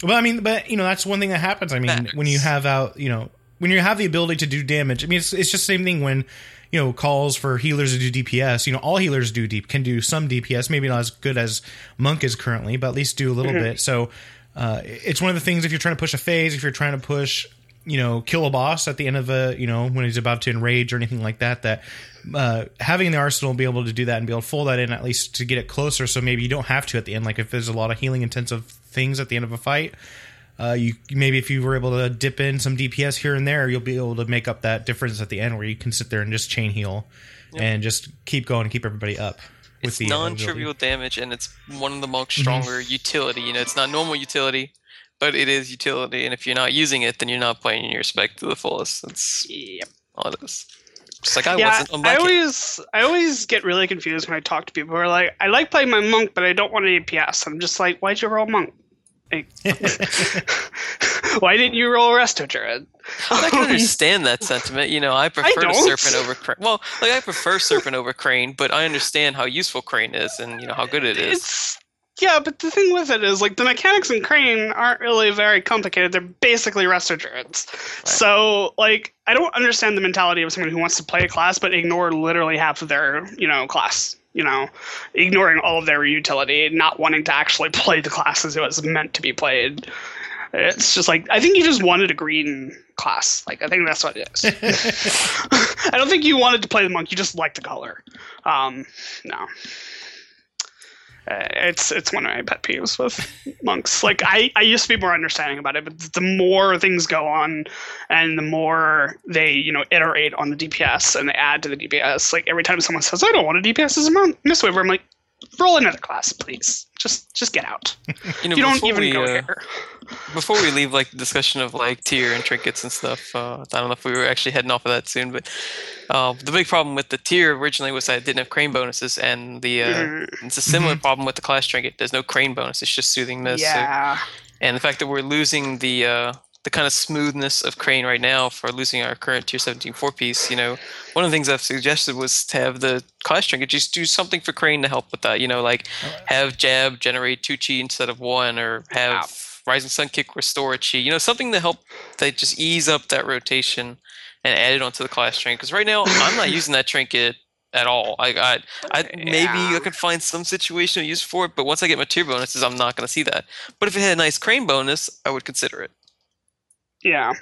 well, I mean, but you know, that's one thing that happens. I mean, when you have out, you know, when you have the ability to do damage, I mean, it's, it's just the same thing when you know calls for healers to do DPS. You know, all healers do deep can do some DPS, maybe not as good as Monk is currently, but at least do a little bit. So uh, it's one of the things if you're trying to push a phase, if you're trying to push, you know, kill a boss at the end of a, you know, when he's about to enrage or anything like that, that uh, having the arsenal be able to do that and be able to fold that in at least to get it closer, so maybe you don't have to at the end. Like if there's a lot of healing intensive things at the end of a fight, uh, you maybe if you were able to dip in some DPS here and there, you'll be able to make up that difference at the end where you can sit there and just chain heal and just keep going and keep everybody up. With It's the non-trivial ability. damage, and it's one of the most Mhm. stronger utility. You know, it's not normal utility, but it is utility. And if you're not using it, then you're not playing your spec to the fullest. That's Yep. all it is. Just like I yeah, wasn't on I Black always I always get really confused when I talk to people who are like, I like playing my monk, but I don't want any DPS." I'm just like, why'd you roll monk? Like, why didn't you roll resto druid? I can understand that sentiment. You know, I prefer don't. Serpent over Crane. Well, like I prefer Serpent over Crane, but I understand how useful Crane is and you know how good it is. It's yeah, but the thing with it is like the mechanics in Crane aren't really very complicated. They're basically resto druids. So like I don't understand the mentality of someone who wants to play a class but ignore literally half of their, you know, class. You know, ignoring all of their utility, not wanting to actually play the class as it was meant to be played. It's just like I think you just wanted a green class. Like I think that's what it is. I don't think you wanted to play the monk. You just like the color. Um, no. Uh, it's it's one of my pet peeves with monks. Like I, I used to be more understanding about it, but the more things go on, and the more they you know iterate on the DPS and they add to the DPS. Like every time someone says I don't want a DPS as a monk, Mistweaver, I'm like, roll another class, please. Just just get out. You know, you don't before even we, go uh, here. before we leave like the discussion of like tier and trinkets and stuff uh, i don't know if we were actually heading off of that soon but uh, the big problem with the tier originally was that it didn't have crane bonuses and the uh, Mhm. it's a similar problem with the class trinket there's no crane bonus it's just soothing mist so- yeah. and the fact that we're losing the uh, the kind of smoothness of crane right now for losing our current tier 17 four piece you know one of the things i've suggested was to have the class trinket just do something for crane to help with that you know like have jab generate two chi instead of one or have rising sun kick restore a chi you know something to help that just ease up that rotation and add it onto the class trinket. Because right now i'm not using that trinket at all. I i, I maybe i Yeah. could find some situational use for it but once i get my tier bonuses i'm not going to see that. But if it had a nice crane bonus i would consider it Yeah.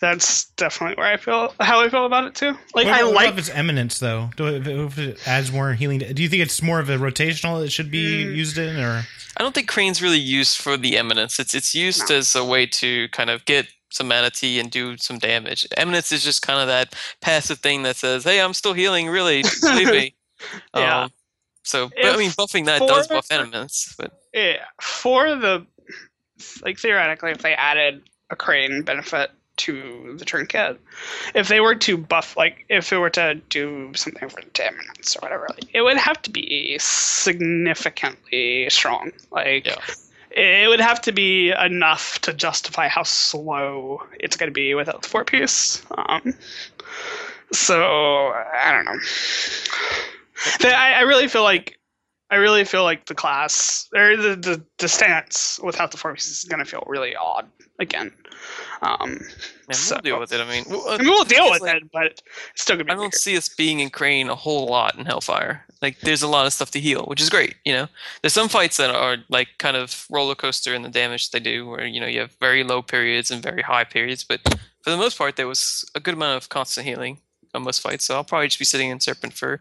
That's definitely where I feel how I feel about it too. Like What I what like about if it's eminence though. Do it, if it adds more healing. Do you think it's more of a rotational that should be Mm. used in, or i don't think crane's really used for the eminence it's it's used No. as a way to kind of get some mana tea and do some damage eminence is just kind of that passive thing that says hey i'm still healing really believe me Yeah. Um, so but i mean buffing that does buff eminence but yeah, for the like theoretically if they added a crane benefit to the trinket, if they were to buff like if it were to do something for dominance or whatever, like, it would have to be significantly strong. Like Yeah. it would have to be enough to justify how slow it's going to be without the four piece. Um, so I don't know. I, I really feel like I really feel like the class or the the, the stance without the four pieces is going to feel really odd again. Um, yeah, So- we'll deal with it i mean w- I mean, we'll deal with like- it, but it's still to I don't weird. see us being in Crane a whole lot in Hellfire. Like, there's a lot of stuff to heal, which is great. You know, there's some fights that are like kind of roller coaster in the damage they do, where you know you have very low periods and very high periods. But for the most part, there was a good amount of constant healing on most fights. So I'll probably just be sitting in Serpent for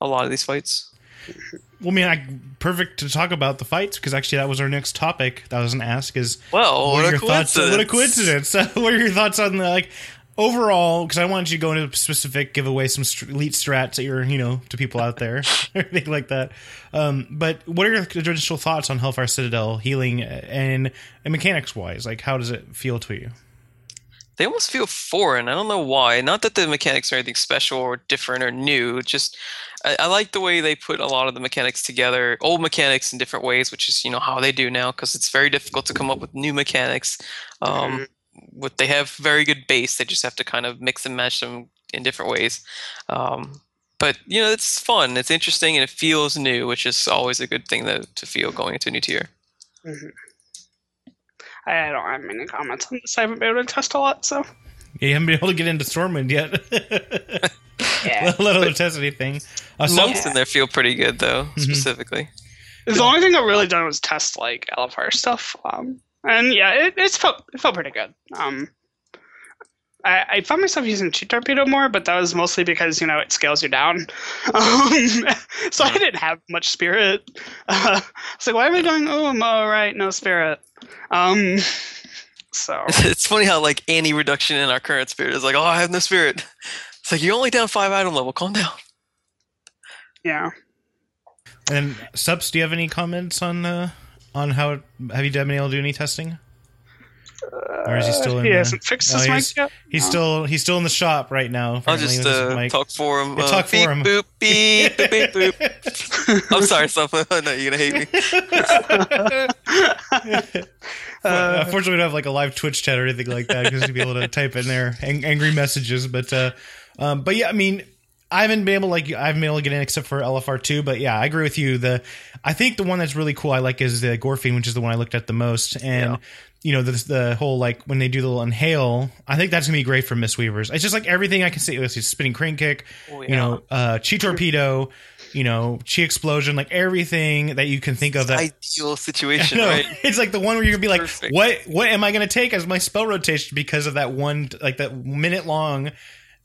a lot of these fights. Well, I mean, I, perfect to talk about the fights because actually that was our next topic that I was going to ask is Well, what what, are a your thoughts? coincidence! What a coincidence! what are your thoughts on the like overall? Because I wanted you to go into specific, give away some elite strats that you're, you know, to people out there, everything like that. Um, but what are your initial thoughts on Hellfire Citadel healing and, and mechanics wise? Like, how does it feel to you? They almost feel foreign. I don't know why. Not that the mechanics are anything special or different or new. Just I, I like the way they put a lot of the mechanics together, old mechanics in different ways, which is you know how they do now because it's very difficult to come up with new mechanics. Um, What they have very good base, they just have to kind of mix and match them in different ways. Um, but you know it's fun, it's interesting, and it feels new, which is always a good thing to, to feel going into a new tier. Mhm. I don't have many comments on this. I haven't been able to test a lot, so Yeah, you haven't been able to get into Stormwind yet. Yeah. Let alone test anything. Uh, so, Monks in there feel pretty good though, specifically. The only thing I've really done was test like LFR stuff. Um, and yeah, it, it's felt it felt pretty good. Um, I, I found myself using chi torpedo more, but that was mostly because you know it scales you down. Um, so I didn't have much spirit. Uh, it's like, why am I going? Oh, I'm all right, no spirit. Um, so it's funny how like any reduction in our current spirit is like, oh, I have no spirit. It's like you're only down five item level. Calm down. yeah. and Subs, do you have any comments on uh, on how have you been able to do any testing? Or is he still in? He the- hasn't fixed No, his mic yet. He's No. still he's still in the shop right now. I'll just uh, talk for him. Yeah, uh, talk for beep, him. Boop, beep, boop, beep, boop. I'm sorry, stuff. I know you're gonna hate me. Uh, Unfortunately, we don't have like a live Twitch chat or anything like that because you'd be able to type in there ang- angry messages. But uh, um, but yeah, I mean, I haven't been able like I haven't been able to get in except for LFR two. But yeah, I agree with you. The I think the one that's really cool I like is the Gorefiend, which is the one I looked at the most, and. Yeah. You know the the whole like when they do the little inhale, I think that's gonna be great for mistweavers It's just like everything I can see. It's spinning crane kick, Oh, you know, uh, chi torpedo, you know, chi explosion, like everything that you can think of that Ideal situation, no, right? it's like the one where you're gonna be like, Perfect. what what am I gonna take as my spell rotation because of that one like that minute long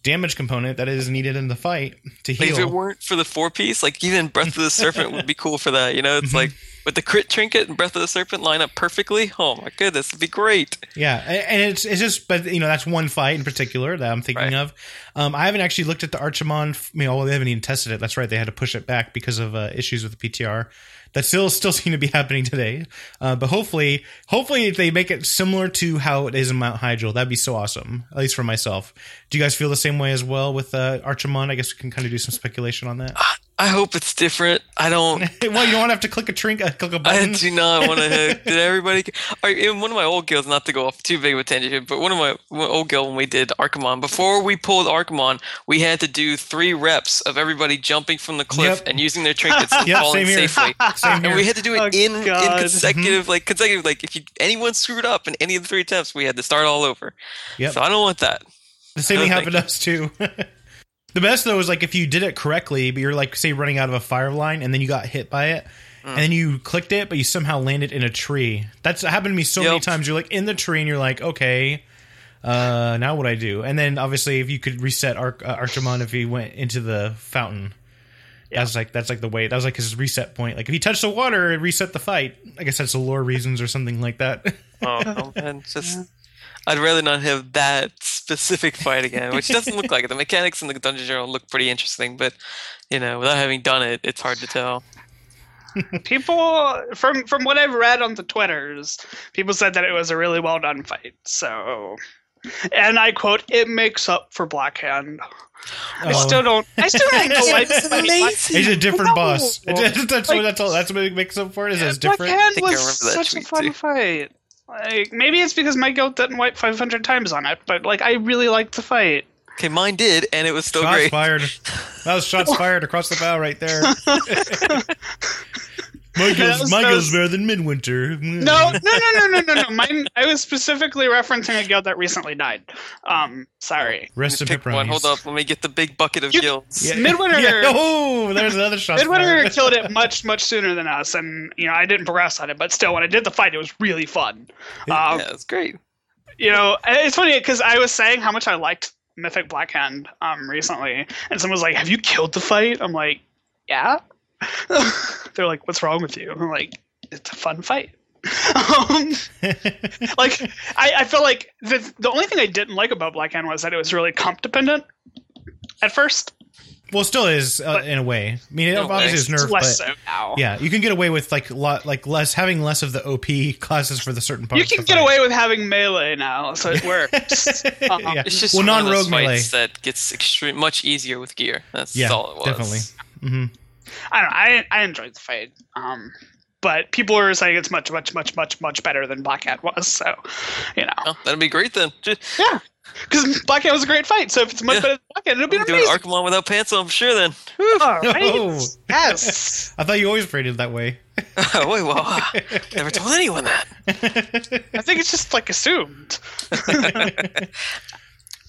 damage component that is needed in the fight to Like, if it weren't for the four piece, like even Breath of the Serpent would be cool for that. You know, it's Mhm. like with the crit trinket and Breath of the Serpent line up perfectly. Oh my goodness, it'd be great. Yeah, and it's it's just but you know that's one fight in particular that I'm thinking Right. of. Um, I haven't actually looked at the Archimonde. You know, well, they haven't even tested it. That's right, they had to push it back because of uh, issues with the PTR. That still still seem to be happening today. Uh, but hopefully, hopefully they make it similar to how it is in Mount Hyjal. that'd be so awesome. At least for myself. Do you guys feel the same way as well with uh? I guess we can kind of do some speculation on that. I hope it's different. I don't. well, you don't want to have to click a trink, uh, click a I button. do not want to. Did everybody? All right, in one of my old guilds, not to go off too big of a tangent, here, but one of my one old guild when we did Archimonde, before we pulled Archimonde, we had to do three reps of everybody jumping from the cliff Yep. and using their trinkets and Yep, falling same here. safely. Same And here. we had to do it Oh, in, in God. consecutive, like consecutive, like if you, anyone screwed up in any of the three attempts, we had to start all over. Yep. So I don't want that. The same thing happened to us too. The best though is like if you did it correctly, but you're like say running out of a fire line and then you got hit by it, Mm. and then you clicked it, but you somehow landed in a tree. That's happened to me so many times. You're like in the tree and you're like, okay, uh, now what I do? And then obviously if you could reset Arch- uh, Archimonde if he went into the fountain. That's like that's like the way that was like his reset point. Like if he touched the water, it reset the fight. I guess that's the lore reasons or something like that. Oh, man, just. I'd rather not have that specific fight again, which doesn't look like it. The mechanics in the Dungeon Journal look pretty interesting, but you know, without having done it, it's hard to tell. people from from what I've read on the twitters, people said that it was a really well done fight. So, and I quote, "It makes up for Blackhand." I Oh. still don't. I still don't know why. It's amazing. He's a different No. boss. It's- that's, Like- what, that's all. That's what makes up for it. Is it's different. Blackhand think was such a fun too. fight. Like maybe it's because my guild didn't wipe 500 times on it, but like I really liked the fight. Okay, mine did, and it was still shots great. fired. That was shots fired across the bow right there. my That was- my was- better than Midwinter. No, no, no, no, no, no, no. Mine. I was specifically referencing a guild that recently died. Um, sorry. Rest in Pick one. Hold up, let me get the big bucket of You- guilds. Yeah. Midwinter- Yeah. Oh, there's another shot. Midwinter fired. killed it much, much sooner than us, and you know I didn't progress on it, but still, when I did the fight, it was really fun. Um, yeah, it's great. you know, it's funny because I was saying how much I liked Mythic Blackhand um recently, and someone was like, "Have you killed the fight?" I'm like, "Yeah." They're like, "What's wrong with you?" I'm like, "It's a fun fight." um, like I, I feel like the the only thing I didn't like about Black Blackhand was that it was really comp dependent at first. well, still is uh, But- in a way. I mean, it In a obviously is It's nerfed, less but so now. yeah, you can get away with like lot like less having less of the OP classes for the certain parts. You can get fight. away with having melee now, so it works. Uh-uh. yeah. It's just well, one of non-rogue those melee. fights that gets extreme, much easier with gear. That's Yeah, all it was. definitely. hmm I don't know. I I enjoyed the fight. Um, but people are saying it's much, much, much, much, much better than Blackhand was. So, you know, Oh, that'd be great then. Just yeah, because Blackhand was a great fight. So if it's much Yeah. better than Blackhand, it'll be do an amazing. Archimonde without pants on, for sure then. Whew. All right. Oh. Yes. I thought you always rated that way. Oh, wait, well, I never told anyone that. I think it's just like assumed.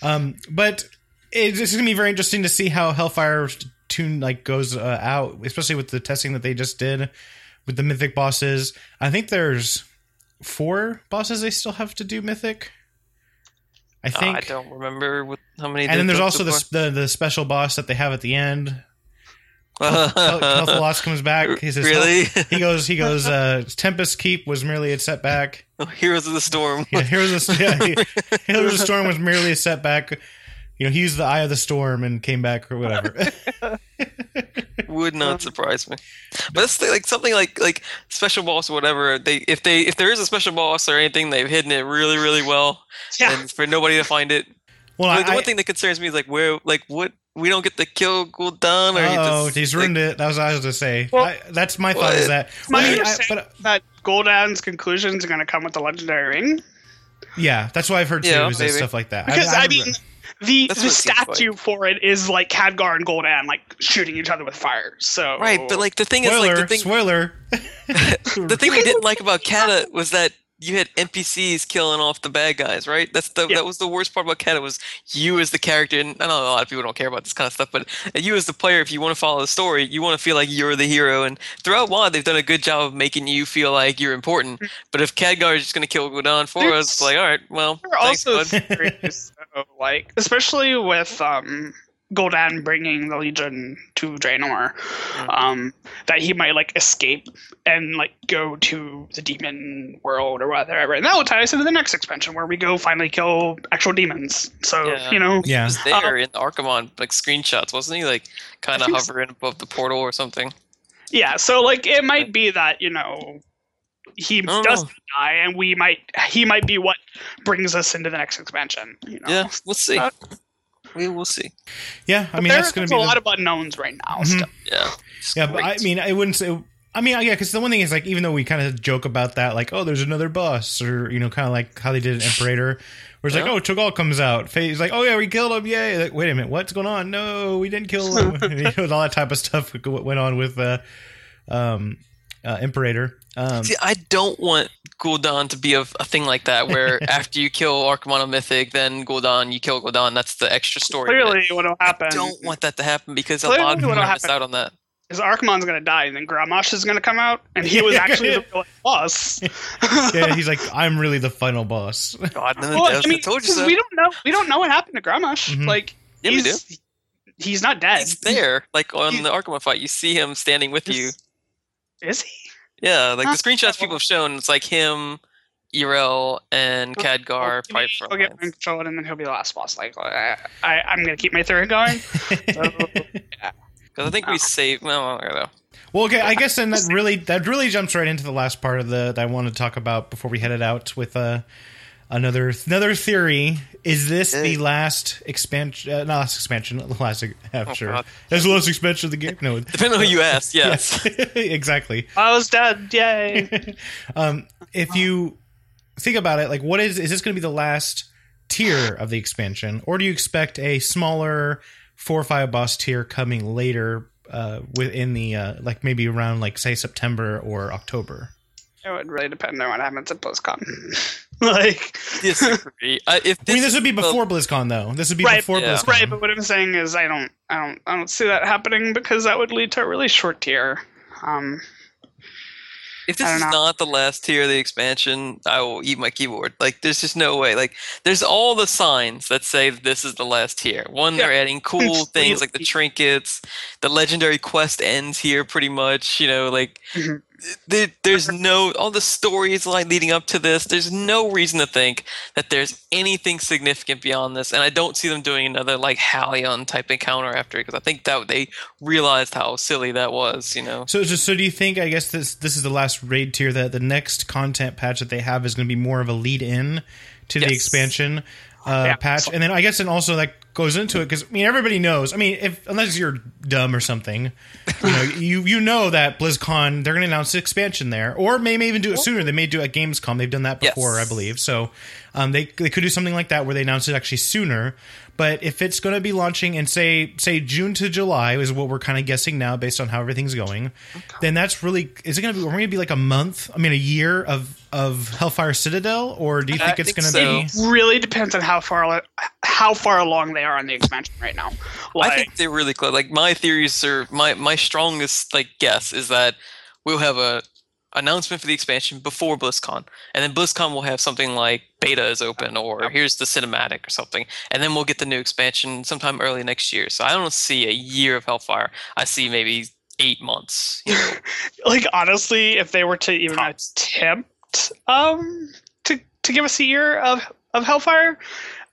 Um, but it's just gonna be very interesting to see how Hellfire tune like goes uh, out, especially with the testing that they just did with the mythic bosses. I think there's four bosses they still have to do mythic. I Uh, think. I don't remember what, how many. and then there's also the, the the special boss that they have at the end. far. Kel'Thuzad comes back. He says, really? He goes. He goes. Uh, Tempest Keep was merely a setback. Oh, Heroes of the Storm. Yeah, Heroes of, yeah, Heroes of the Storm was merely a setback. You know, he used the Eye of the Storm and came back or whatever. Would not um, surprise me. But it's like something like like special boss or whatever. They if they if there is a special boss or anything, they've hidden it really really well, Yeah. and for nobody to find it. well, Like, the I, one thing that concerns me is like where like what we don't get to kill Gul'dan or oh, just, he's like, ruined it. That was what I was going to say. Well- I, that's my thought. Well, Is that My I mean, I, but that Gul'dan's conclusions are going to come with the legendary ring yeah, that's what I've heard too. Yeah, is stuff like that. because I, mean the That's the what it seems statue for it is like Khadgar and Gul'dan like shooting each other with fire. So Right, but like the thing is like the thing spoiler. the thing I didn't like about Kata was that you had NPCs killing off the bad guys, right? That's the Yeah. that was the worst part about Kata was you as the character, and I know a lot of people don't care about this kind of stuff, but you as the player, if you want to follow the story, you want to feel like you're the hero. And throughout WoD, they've done a good job of making you feel like you're important. But if Khadgar is just going to kill Gul'dan for us, it's like all right, well, There are thanks, also theories, though, like especially with um, Gul'dan bringing the Legion to Draenor, Mm. um, that he might like escape and like go to the demon world or whatever, and that will tie us into the next expansion where we go finally kill actual demons. So Yeah. you know, He Yeah. was there in the Archimonde like screenshots, wasn't he? Like kind of think so. hovering above the portal or something. yeah. So like it might be that you know he don't doesn't know. die, and we might he might be what brings us into the next expansion. You know? Yeah, we'll see. Uh, we will see. Yeah, I But mean there- that's going to be a the- lot of unknowns right now. Mhm. Still. Yeah. It's Yeah, but I mean, I wouldn't say. I mean, yeah, because the one thing is like, even though we kind of joke about that, like, oh, there's another boss, or you know, kind of like how they did in Imperator, where it's like, oh, Cho'Gall comes out, Faye's like, oh yeah, we killed him, yay! Like, wait a minute, what's going on? No, we didn't kill him. you know, all that type of stuff went on with uh, um, uh, Imperator. Um, See, I don't want Gul'dan to be a, a thing like that, where after you kill Archimonde of Mythic, then Gul'dan, you kill Gul'dan. That's the extra story. Clearly, what will happen I don't want that to happen because a lot of people what'll are miss happen- out on that. is Archimonde's going to die, and then Grommash is going to come out, and he was actually the real boss. yeah, he's like, I'm really the final boss. God, then well, I, I mean, told you 'cause so. we don't know. We don't know what happened to Grommash. Mhm. Like, Yeah, we he's he's not dead. He's there, like on He- the Archimonde fight. You see him standing with you. Is he? Yeah, like Huh? the screenshots people have shown, it's like him, Yrel, and Khadgar, Well, probably He'll front get lines. mind control, and then he'll be the last boss. Like, I, I I'm going to keep my theory going. Because I think Oh. we saved. No, I don't. Well, okay, I guess then that really that really jumps right into the last part of the that I want to talk about before we headed out with uh, another another theory. Is this the last expansion? Uh, not last expansion, the last half Oh, sure. God. That's the last expansion of the game. No, Depending on who you ask, yes. exactly. I was dead. Yay! um, if you think about it, like, what is is this going to be the last tier of the expansion, or do you expect a smaller four or five boss tier coming later uh, within the uh, like maybe around like say September or October? It would really depend on what happens at BlizzCon. like, Disagree. I, if I mean, this would be the- before BlizzCon, though. This would be Right, before yeah. BlizzCon. right. But what I'm saying is, I don't, I don't, I don't see that happening because that would lead to a really short tier. Um, If this is don't know. not the last tier of the expansion, I will eat my keyboard. Like, there's just no way. Like, there's all the signs that say this is the last tier. One, they're adding cool things like the trinkets. The legendary quest ends here, pretty much. You know, like Mhm. There, there's no all the stories like leading up to this. There's no reason to think that there's anything significant beyond this, and I don't see them doing another like Halion type encounter after it because I think that they realized how silly that was. You know. So, just so do you think? I guess this this is the last raid tier. That the next content patch that they have is going to be more of a lead in to the expansion uh, Yeah. patch, and then I guess and also that goes into it because I mean everybody knows. I mean, if unless you're dumb or something, you know, you you know that BlizzCon they're going to announce the expansion there, or may, may even do it sooner. They may do it at Gamescom. They've done that before, Yes. I believe. So, um, they they could do something like that where they announce it actually sooner. But if it's going to be launching in say say June to July is what we're kind of guessing now based on how everything's going, then that's really is it going to be? We're going to be like a month. I mean, a year of of Hellfire Citadel, or do you I think it's going to so. be? really depends on how far, how how far along they are on the expansion right now. Like, I think they're really close. Like my theories are my my strongest like guess is that we'll have a announcement for the expansion before BlizzCon, and then BlizzCon will have something like beta is open or here's the cinematic or something, and then we'll get the new expansion sometime early next year. So I don't see a year of Hellfire. I see maybe eight months. You know, like honestly, if they were to even Tops. attempt um to to give us a year of of Hellfire,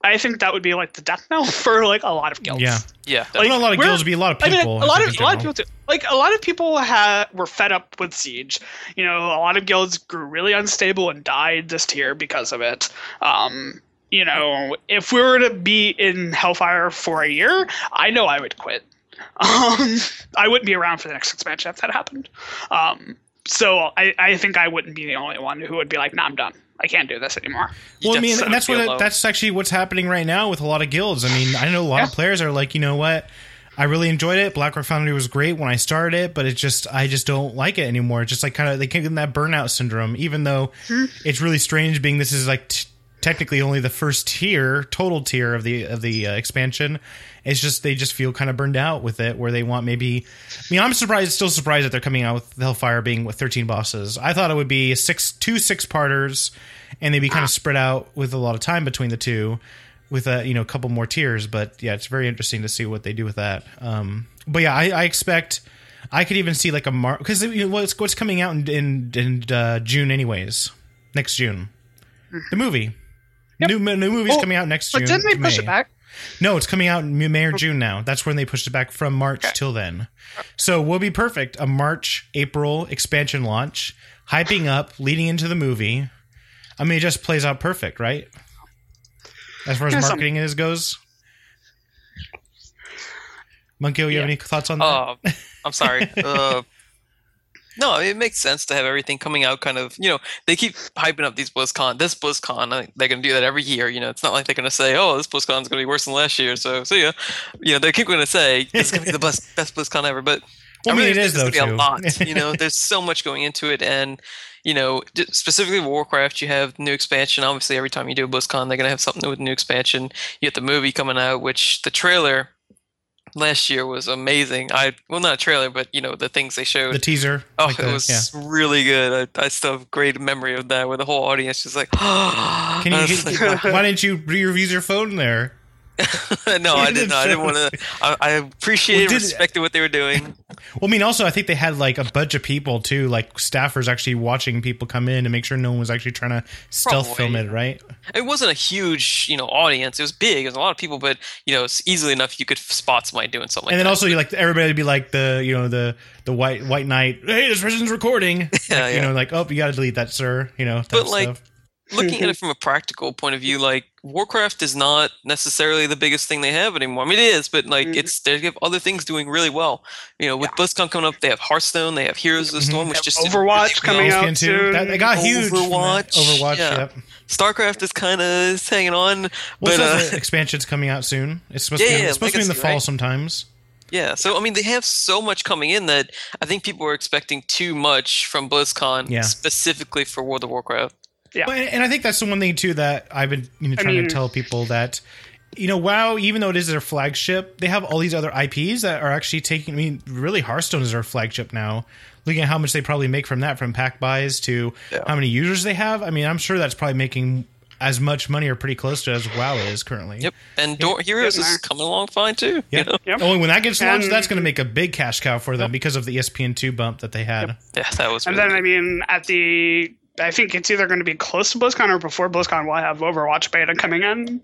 I think that would be like the death knell for like a lot of guilds. Yeah. yeah. Like, not a lot of guilds, would be a lot of I people. mean, a lot of a lot of people too. Like a lot of people had were fed up with siege. You know, a lot of guilds grew really unstable and died this tier because of it. Um, you know, if we were to be in Hellfire for a year, I know I would quit. Um, I wouldn't be around for the next expansion if that happened. Um, so I, I think I wouldn't be the only one who would be like, "Nah, I'm done. I can't do this anymore." You Well, I mean, and that's what low. that's actually what's happening right now with a lot of guilds. I mean, I know a lot of players are like, you know what, I really enjoyed it. Blackrock Foundry was great when I started it, but it's just I just don't like it anymore. It's just like kind of they get in that burnout syndrome. Even though Hmm. it's really strange, being this is like t- technically only the first tier, total tier of the of the uh, expansion. It's just they just feel kind of burned out with it, where they want maybe. I mean, I'm surprised, still surprised that they're coming out with Hellfire being with 13 bosses. I thought it would be six, two six parters, and they'd be kind of spread out with a lot of time between the two, with a you know a couple more tiers. But yeah, it's very interesting to see what they do with that. Um, but yeah, I, I expect. I could even see like a mar because you know, what's what's coming out in in, in uh, June anyways, next June, the movie. New, new movie's Oh, coming out next year. But June. didn't they push it back? No, it's coming out in May or June now. That's when they pushed it back from March Okay. till then. So we'll be perfect. A March, April expansion launch, hyping up, leading into the movie. I mean, it just plays out perfect, right? As far as Yeah, some- marketing is goes. Monkey, do you Yeah. have any thoughts on that? Oh, I'm sorry. Uh, no, it makes sense to have everything coming out kind of, you know, they keep hyping up these BlizzCon. This BlizzCon, they're going to do that every year. You know, it's not like they're going to say, oh, this BlizzCon is going to be worse than last year. So, see ya. You know, they keep going to say, it's going to be the best, best BlizzCon ever. But Well, I mean, it it's though, gonna be too. a lot. You know, there's so much going into it. And, you know, specifically Warcraft, you have new expansion. Obviously, every time you do a BlizzCon, they're going to have something with the new expansion. You get the movie coming out, which the trailer last year was amazing. I well, not a trailer, but you know the things they showed. the teaser. oh, like it the- was yeah. really good. I, I still have great memory of that, where the whole audience just like, Can you? was Get, why didn't you re- use your phone there? no, I didn't. I didn't want to. I, I appreciated, Well, and respected what they were doing. Well, I mean, also, I think they had like a bunch of people too, like staffers actually watching people come in to make sure no one was actually trying to stealth Probably. film it, right? It wasn't a huge, you know, audience. It was big. It was a lot of people, but you know, it's easily enough you could spot somebody doing something. and like then that. also, you like everybody would be like the, you know, the the white white knight. Hey, this person's recording. Like, yeah. You know, like oh, you got to delete that, sir. You know, But, like, stuff. Looking at it from a practical point of view, like Warcraft is not necessarily the biggest thing they have anymore. I mean, it is, but like Mhm. it's they have other things doing really well. You know, with BlizzCon coming up, they have Hearthstone, they have Heroes of the Mhm. Storm, which just did Overwatch really coming well. out Skin too. soon. That, that got huge. Overwatch, Overwatch. yeah. Yep. StarCraft is kind of hanging on, Well, but uh, the expansion's coming out soon. It's supposed to be, yeah, it's supposed to be in the fall right? sometimes. yeah. So I mean, they have so much coming in that I think people were expecting too much from BlizzCon, Yeah. specifically for World of Warcraft. Yeah. Well, and and I think that's the one thing too that I've been you know, I trying mean- to tell people that you know WoW, even though it is their flagship, they have all these other IPs that are actually taking. I mean, really, Hearthstone is their flagship now. Looking at how much they probably make from that, from pack buys to Yeah. how many users they have. I mean, I'm sure that's probably making as much money or pretty close to as WoW is currently. Yep, and Dor- Heroes Getting is coming along fine too. Yeah. You know? Yep. Oh, Only when that gets launched, And- that's going to make a big cash cow for them because of the ESPN two bump that they had. Yeah, that was. And really then I mean, at the I think it's either going to be close to BlizzCon or before BlizzCon. We'll have Overwatch beta coming in,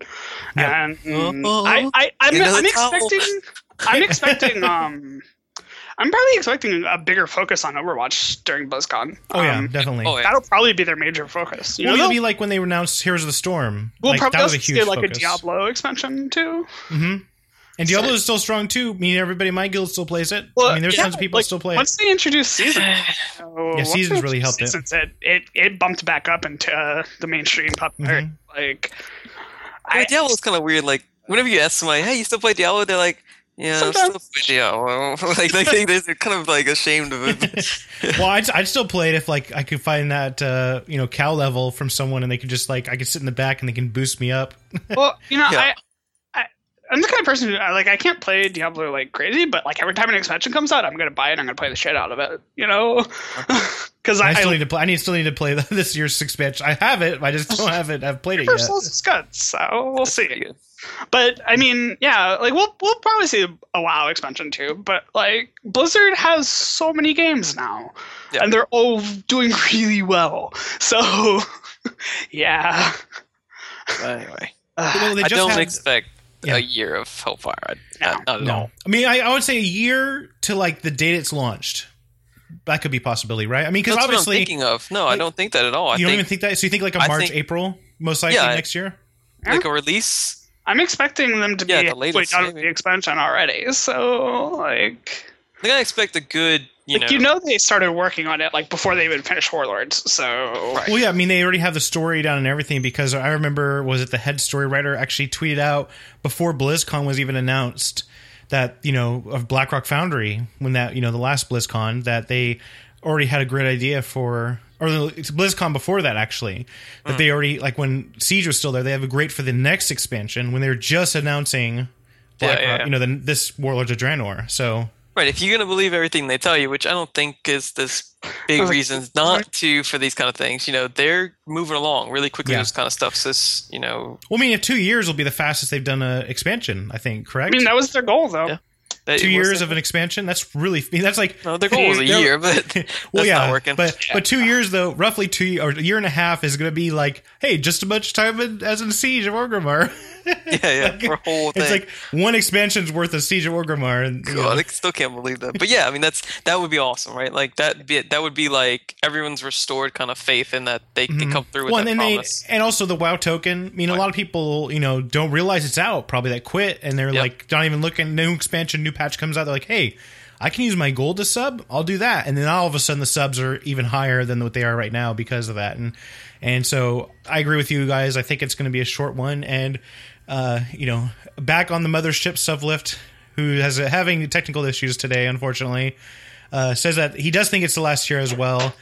Yeah. and Oh, I, I I'm, I'm expecting I'm expecting um I'm probably expecting a bigger focus on Overwatch during BlizzCon. Oh yeah, Um, definitely. Oh, yeah. that'll probably be their major focus. You well, know, it'll be like when they announced Heroes of the Storm. we'll like, probably that was a huge see like focus. a Diablo expansion too. hmm And Diablo is still strong too. I mean, everybody in my guild still plays it. Well, I mean, there's yeah, tons of people like, still play it. Once they introduced seasons, uh, once Seasons really helped it. seasons, it. It it bumped back up into uh, the mainstream popularity. Mm-hmm. Like, Yeah, I, Diablo's kind of weird. Like whenever you ask somebody, "Hey, you still play Diablo?" They're like, "Yeah, I still Sometimes. play Diablo." like they think they're kind of like ashamed of it. well, I'd, I'd still play it if like I could find that uh, you know cow level from someone, and they could just like I could sit in the back and they can boost me up. well, you know, Yeah. I. I'm the kind of person who like I can't play Diablo like crazy, but like every time an expansion comes out, I'm gonna buy it. I'm gonna play the shit out of it. You know, because I, I, still I need to play. I need still need to play this year's expansion. I have it. I just don't have it. I've played it First yet. Souls good, so we'll see. But I mean, yeah, like we'll we'll probably see a WoW expansion too. But like Blizzard has so many games now, Yeah. and they're all doing really well. So yeah. But anyway, Well, they I don't had- expect Yeah. a year of Hellfire. I, No. not, not No. I mean, I, I would say a year to like the date it's launched. That could be a possibility, right? I mean, because That's what I'm obviously thinking of. No, I don't think that at all. I you don't think even think that. So you think like a March, think- April, most likely Yeah. next year. like a release. I'm expecting them to Yeah, be the latest, done with maybe. the expansion already. So like, I think I expect a good. You like know, you know, they started working on it like before they even finished Warlords. So Right. Well, yeah, I mean, they already have the story down and everything because I remember was it the head story writer actually tweeted out before BlizzCon was even announced that you know of BlackRock Foundry when that you know the last BlizzCon that they already had a great idea for or it's BlizzCon before that actually that they hmm. already like when Siege was still there they have a great for the next expansion when they're just announcing Yeah, BlackRock yeah, yeah. you know the, this Warlords of Draenor so right? If you're gonna believe everything they tell you, which I don't think is this big reasons not to for these kind of things. You know, they're moving along really quickly. Yeah. This kind of stuff. So, it's, you know, well I mean if two years will be the fastest they've done a expansion I think Correct. I mean, that was their goal, though. Yeah. that two it was- years of an expansion that's really that's like No, their goal was a year, but well yeah not working. but but two years though roughly two or a year and a half is going to be like hey just as much time as in siege of orgrimmar yeah, yeah, for a whole thing. it's like one expansion's worth of siege of orgrimmar and you know, I still can't believe that. But yeah, I mean that's that would be awesome, right? Like that be that would be like everyone's restored kind of faith in that they can Mhm. come through with well, that and then they, promise. and also the WoW token. I mean, a lot of people, you know, don't realize it's out. Probably that quit, and they're Yep. like, not even looking. New expansion, new patch comes out. They're like, hey, I can use my gold to sub. I'll do that, and then all of a sudden the subs are even higher than what they are right now because of that. And and so I agree with you guys. I think it's going to be a short one, and uh, you know, back on the mothership, Sublift, who has having technical issues today, unfortunately, uh, says that he does think it's the last year as well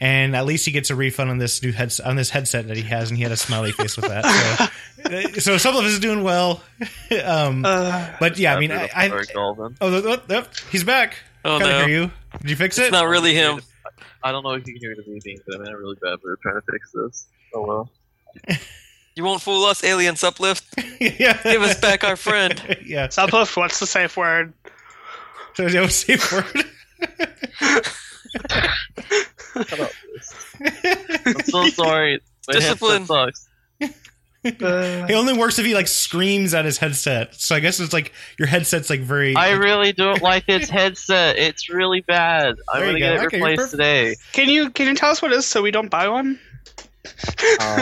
and at least he gets a refund on this new head on this headset that he has, and he had a smiley face with that. So, uh, so some of us is doing well, um, Uh, but yeah, I mean, I, I Sorry, Galvin. oh, oh, oh, he's back. Oh Can't no, hear you. Did you fix it? it's not really him. I don't know if you can hear the meeting, but I'm in a really bad mood trying to fix this. Oh well. You won't fool us, aliens. uplift. yeah, Give us back our friend. yeah. Sublift, what's the safe word? So that was safe word. Shut up. I'm so sorry. My Discipline. headset sucks. Uh, It only works if he like screams at his headset. So I guess it's like your headset's like very. I really don't like this headset. It's really bad. I'm gonna go. get it Okay, replaced today. can you can you tell us what it is so we don't buy one? Uh,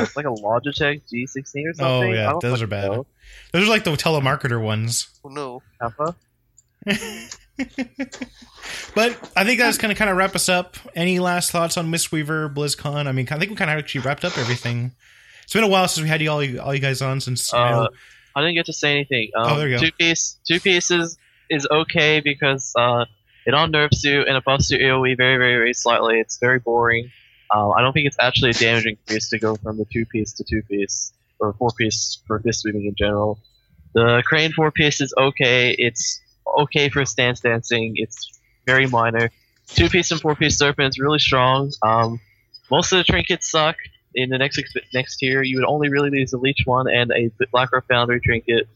it's like a Logitech G16 or something. Oh, yeah, I don't those are bad. know. Those are like the telemarketer ones. Oh no. Kappa? But I think that's going to kind of wrap us up. Any last thoughts on Mistweaver, BlizzCon? I mean, I think we kind of actually wrapped up everything. It's been a while since we had you all, all you guys on. Since you know- Uh, I didn't get to say anything. Um, Oh, there you go. Two piece, two pieces is okay because uh, it on nerfs you and it buffs your AOE very, very, very slightly. It's very boring. Um, I don't think it's actually a damage increase to go from the two piece to two piece or four piece for fistweaving in general. The crane four piece is okay. It's okay for stance dancing. It's very minor. Two piece and four piece serpent is really strong. Um, most of the trinkets suck in the next next tier, you would only really use a leech one and a Blackrock Foundry trinket.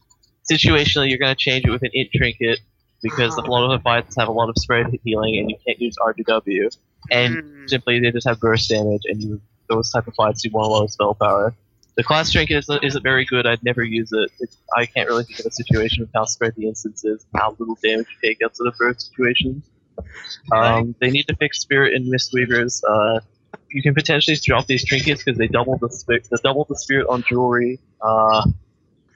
Situationally, you're going to change it with an int trinket because a lot of the fights have a lot of spread healing and you can't use RJW. And Hmm. simply they just have burst damage, and you those type of fights you want a lot of spell power. The class trinket isn't, isn't very good. I'd never use it. It's, I can't really think of a situation of how spread the instance is and how little damage you take outside of burst situations. Um, they need to fix spirit and mistweavers. Uh, you can potentially drop these trinkets because they double the spirit. They double the spirit on jewelry. Uh,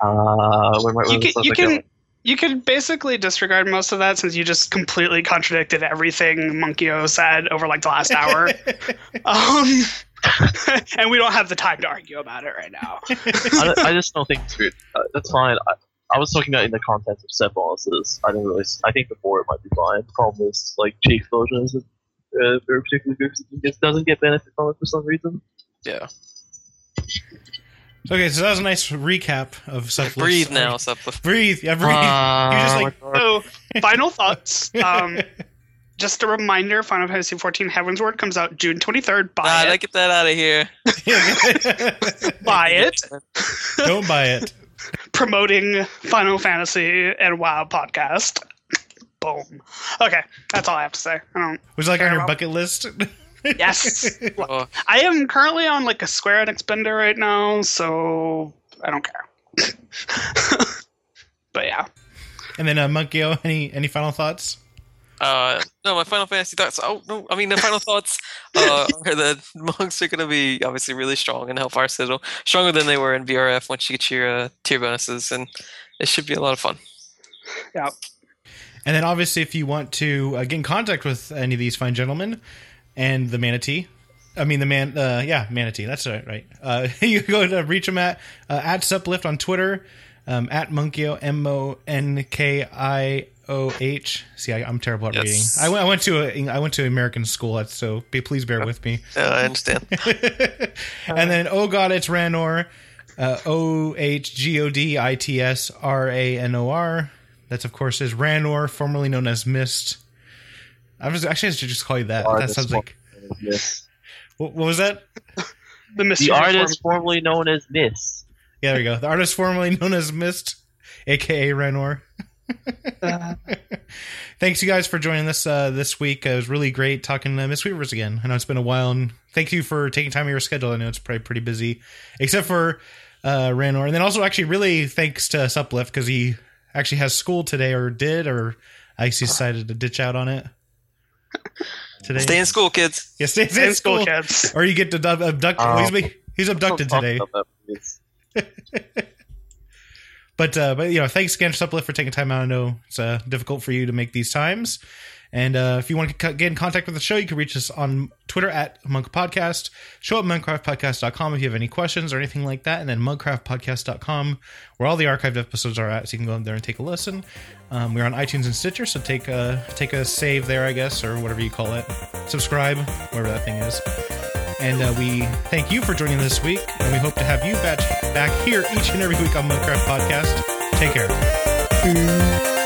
uh, where You can, you can you could basically disregard most of that since you just completely contradicted everything Monkey O said over like the last hour. um, and we don't have the time to argue about it right now. I, I just don't think it's. Uh, that's fine. I, I was talking about in the context of set bonuses. I didn't really. s- I think the four might be fine. The problem is like chi explosion is uh, very particularly good. 'cause It just doesn't get benefit from it for some reason. Yeah. Okay, so that was a nice recap of Suplift. Breathe now, Suplift. Breathe. Yeah, breathe. you just like So, final thoughts. Um, just a reminder: Final Fantasy XIV Heavensward comes out June 23rd. Buy Nah, it. get that out of here. Buy it. Don't buy it. Promoting Final Fantasy and WoW podcast. Boom. Okay, that's all I have to say. I don't. Was it like on your Farewell. bucket list? Yes. Oh, I am currently on like a Square Enix bender right now, so I don't care. but yeah. And then uh, Monkey, any any final thoughts? Uh, no, my Final Fantasy thoughts. Oh no, I mean the final thoughts uh, are that monks are going to be obviously really strong in Hellfire Citadel, stronger than they were in BRF once you get your uh, tier bonuses, and it should be a lot of fun. Yeah. And then obviously, if you want to uh, get in contact with any of these fine gentlemen and the manatee, I mean the man, uh, yeah, manatee. That's right, right. Uh, you go to reach them at uh, at Suplift on Twitter, um, at Monkio M O N K I O H. See, I, I'm terrible at Yes. reading. I went, I went to a, I went to American school, so be, please bear with me. Uh, I understand. and then oh god, it's Ranor, uh, O H G O D I T S R A N O R. That's of course is Ranor, formerly known as Mist. I was actually I should just call you that. That sounds like Miss. what, what was that? The mystery The of artist formerly known as Miss. Yeah, there you go. The artist formerly known as Mist, aka Ranor. Uh, Thanks you guys for joining us uh, this week. It was really great talking to mistweavers again. I know it's been a while, and thank you for taking time of your schedule. I know it's probably pretty busy, except for uh, Ranor, and then also actually really thanks to Suplift because he actually has school today, or did, or I guess he decided to ditch out on it today. Stay in school, kids. yeah, stay, stay in in school, school, kids. or you get to abduct. Oh. he's, he's abducted today. But uh, but you know, thanks again, Suplift, for taking time out. I know it's uh, difficult for you to make these times. And uh, if you want to get in contact with the show, you can reach us on Twitter at Monk Podcast. Show up monkcraftpodcast.com if you have any questions or anything like that. And then monkcraftpodcast.com, where all the archived episodes are at, so you can go there and take a listen. Um, we're on iTunes and Stitcher, so take a take a save there, I guess, or whatever you call it. Subscribe, whatever that thing is. And uh, we thank you for joining us this week, and we hope to have you back back here each and every week on Monkcraft Podcast. Take care.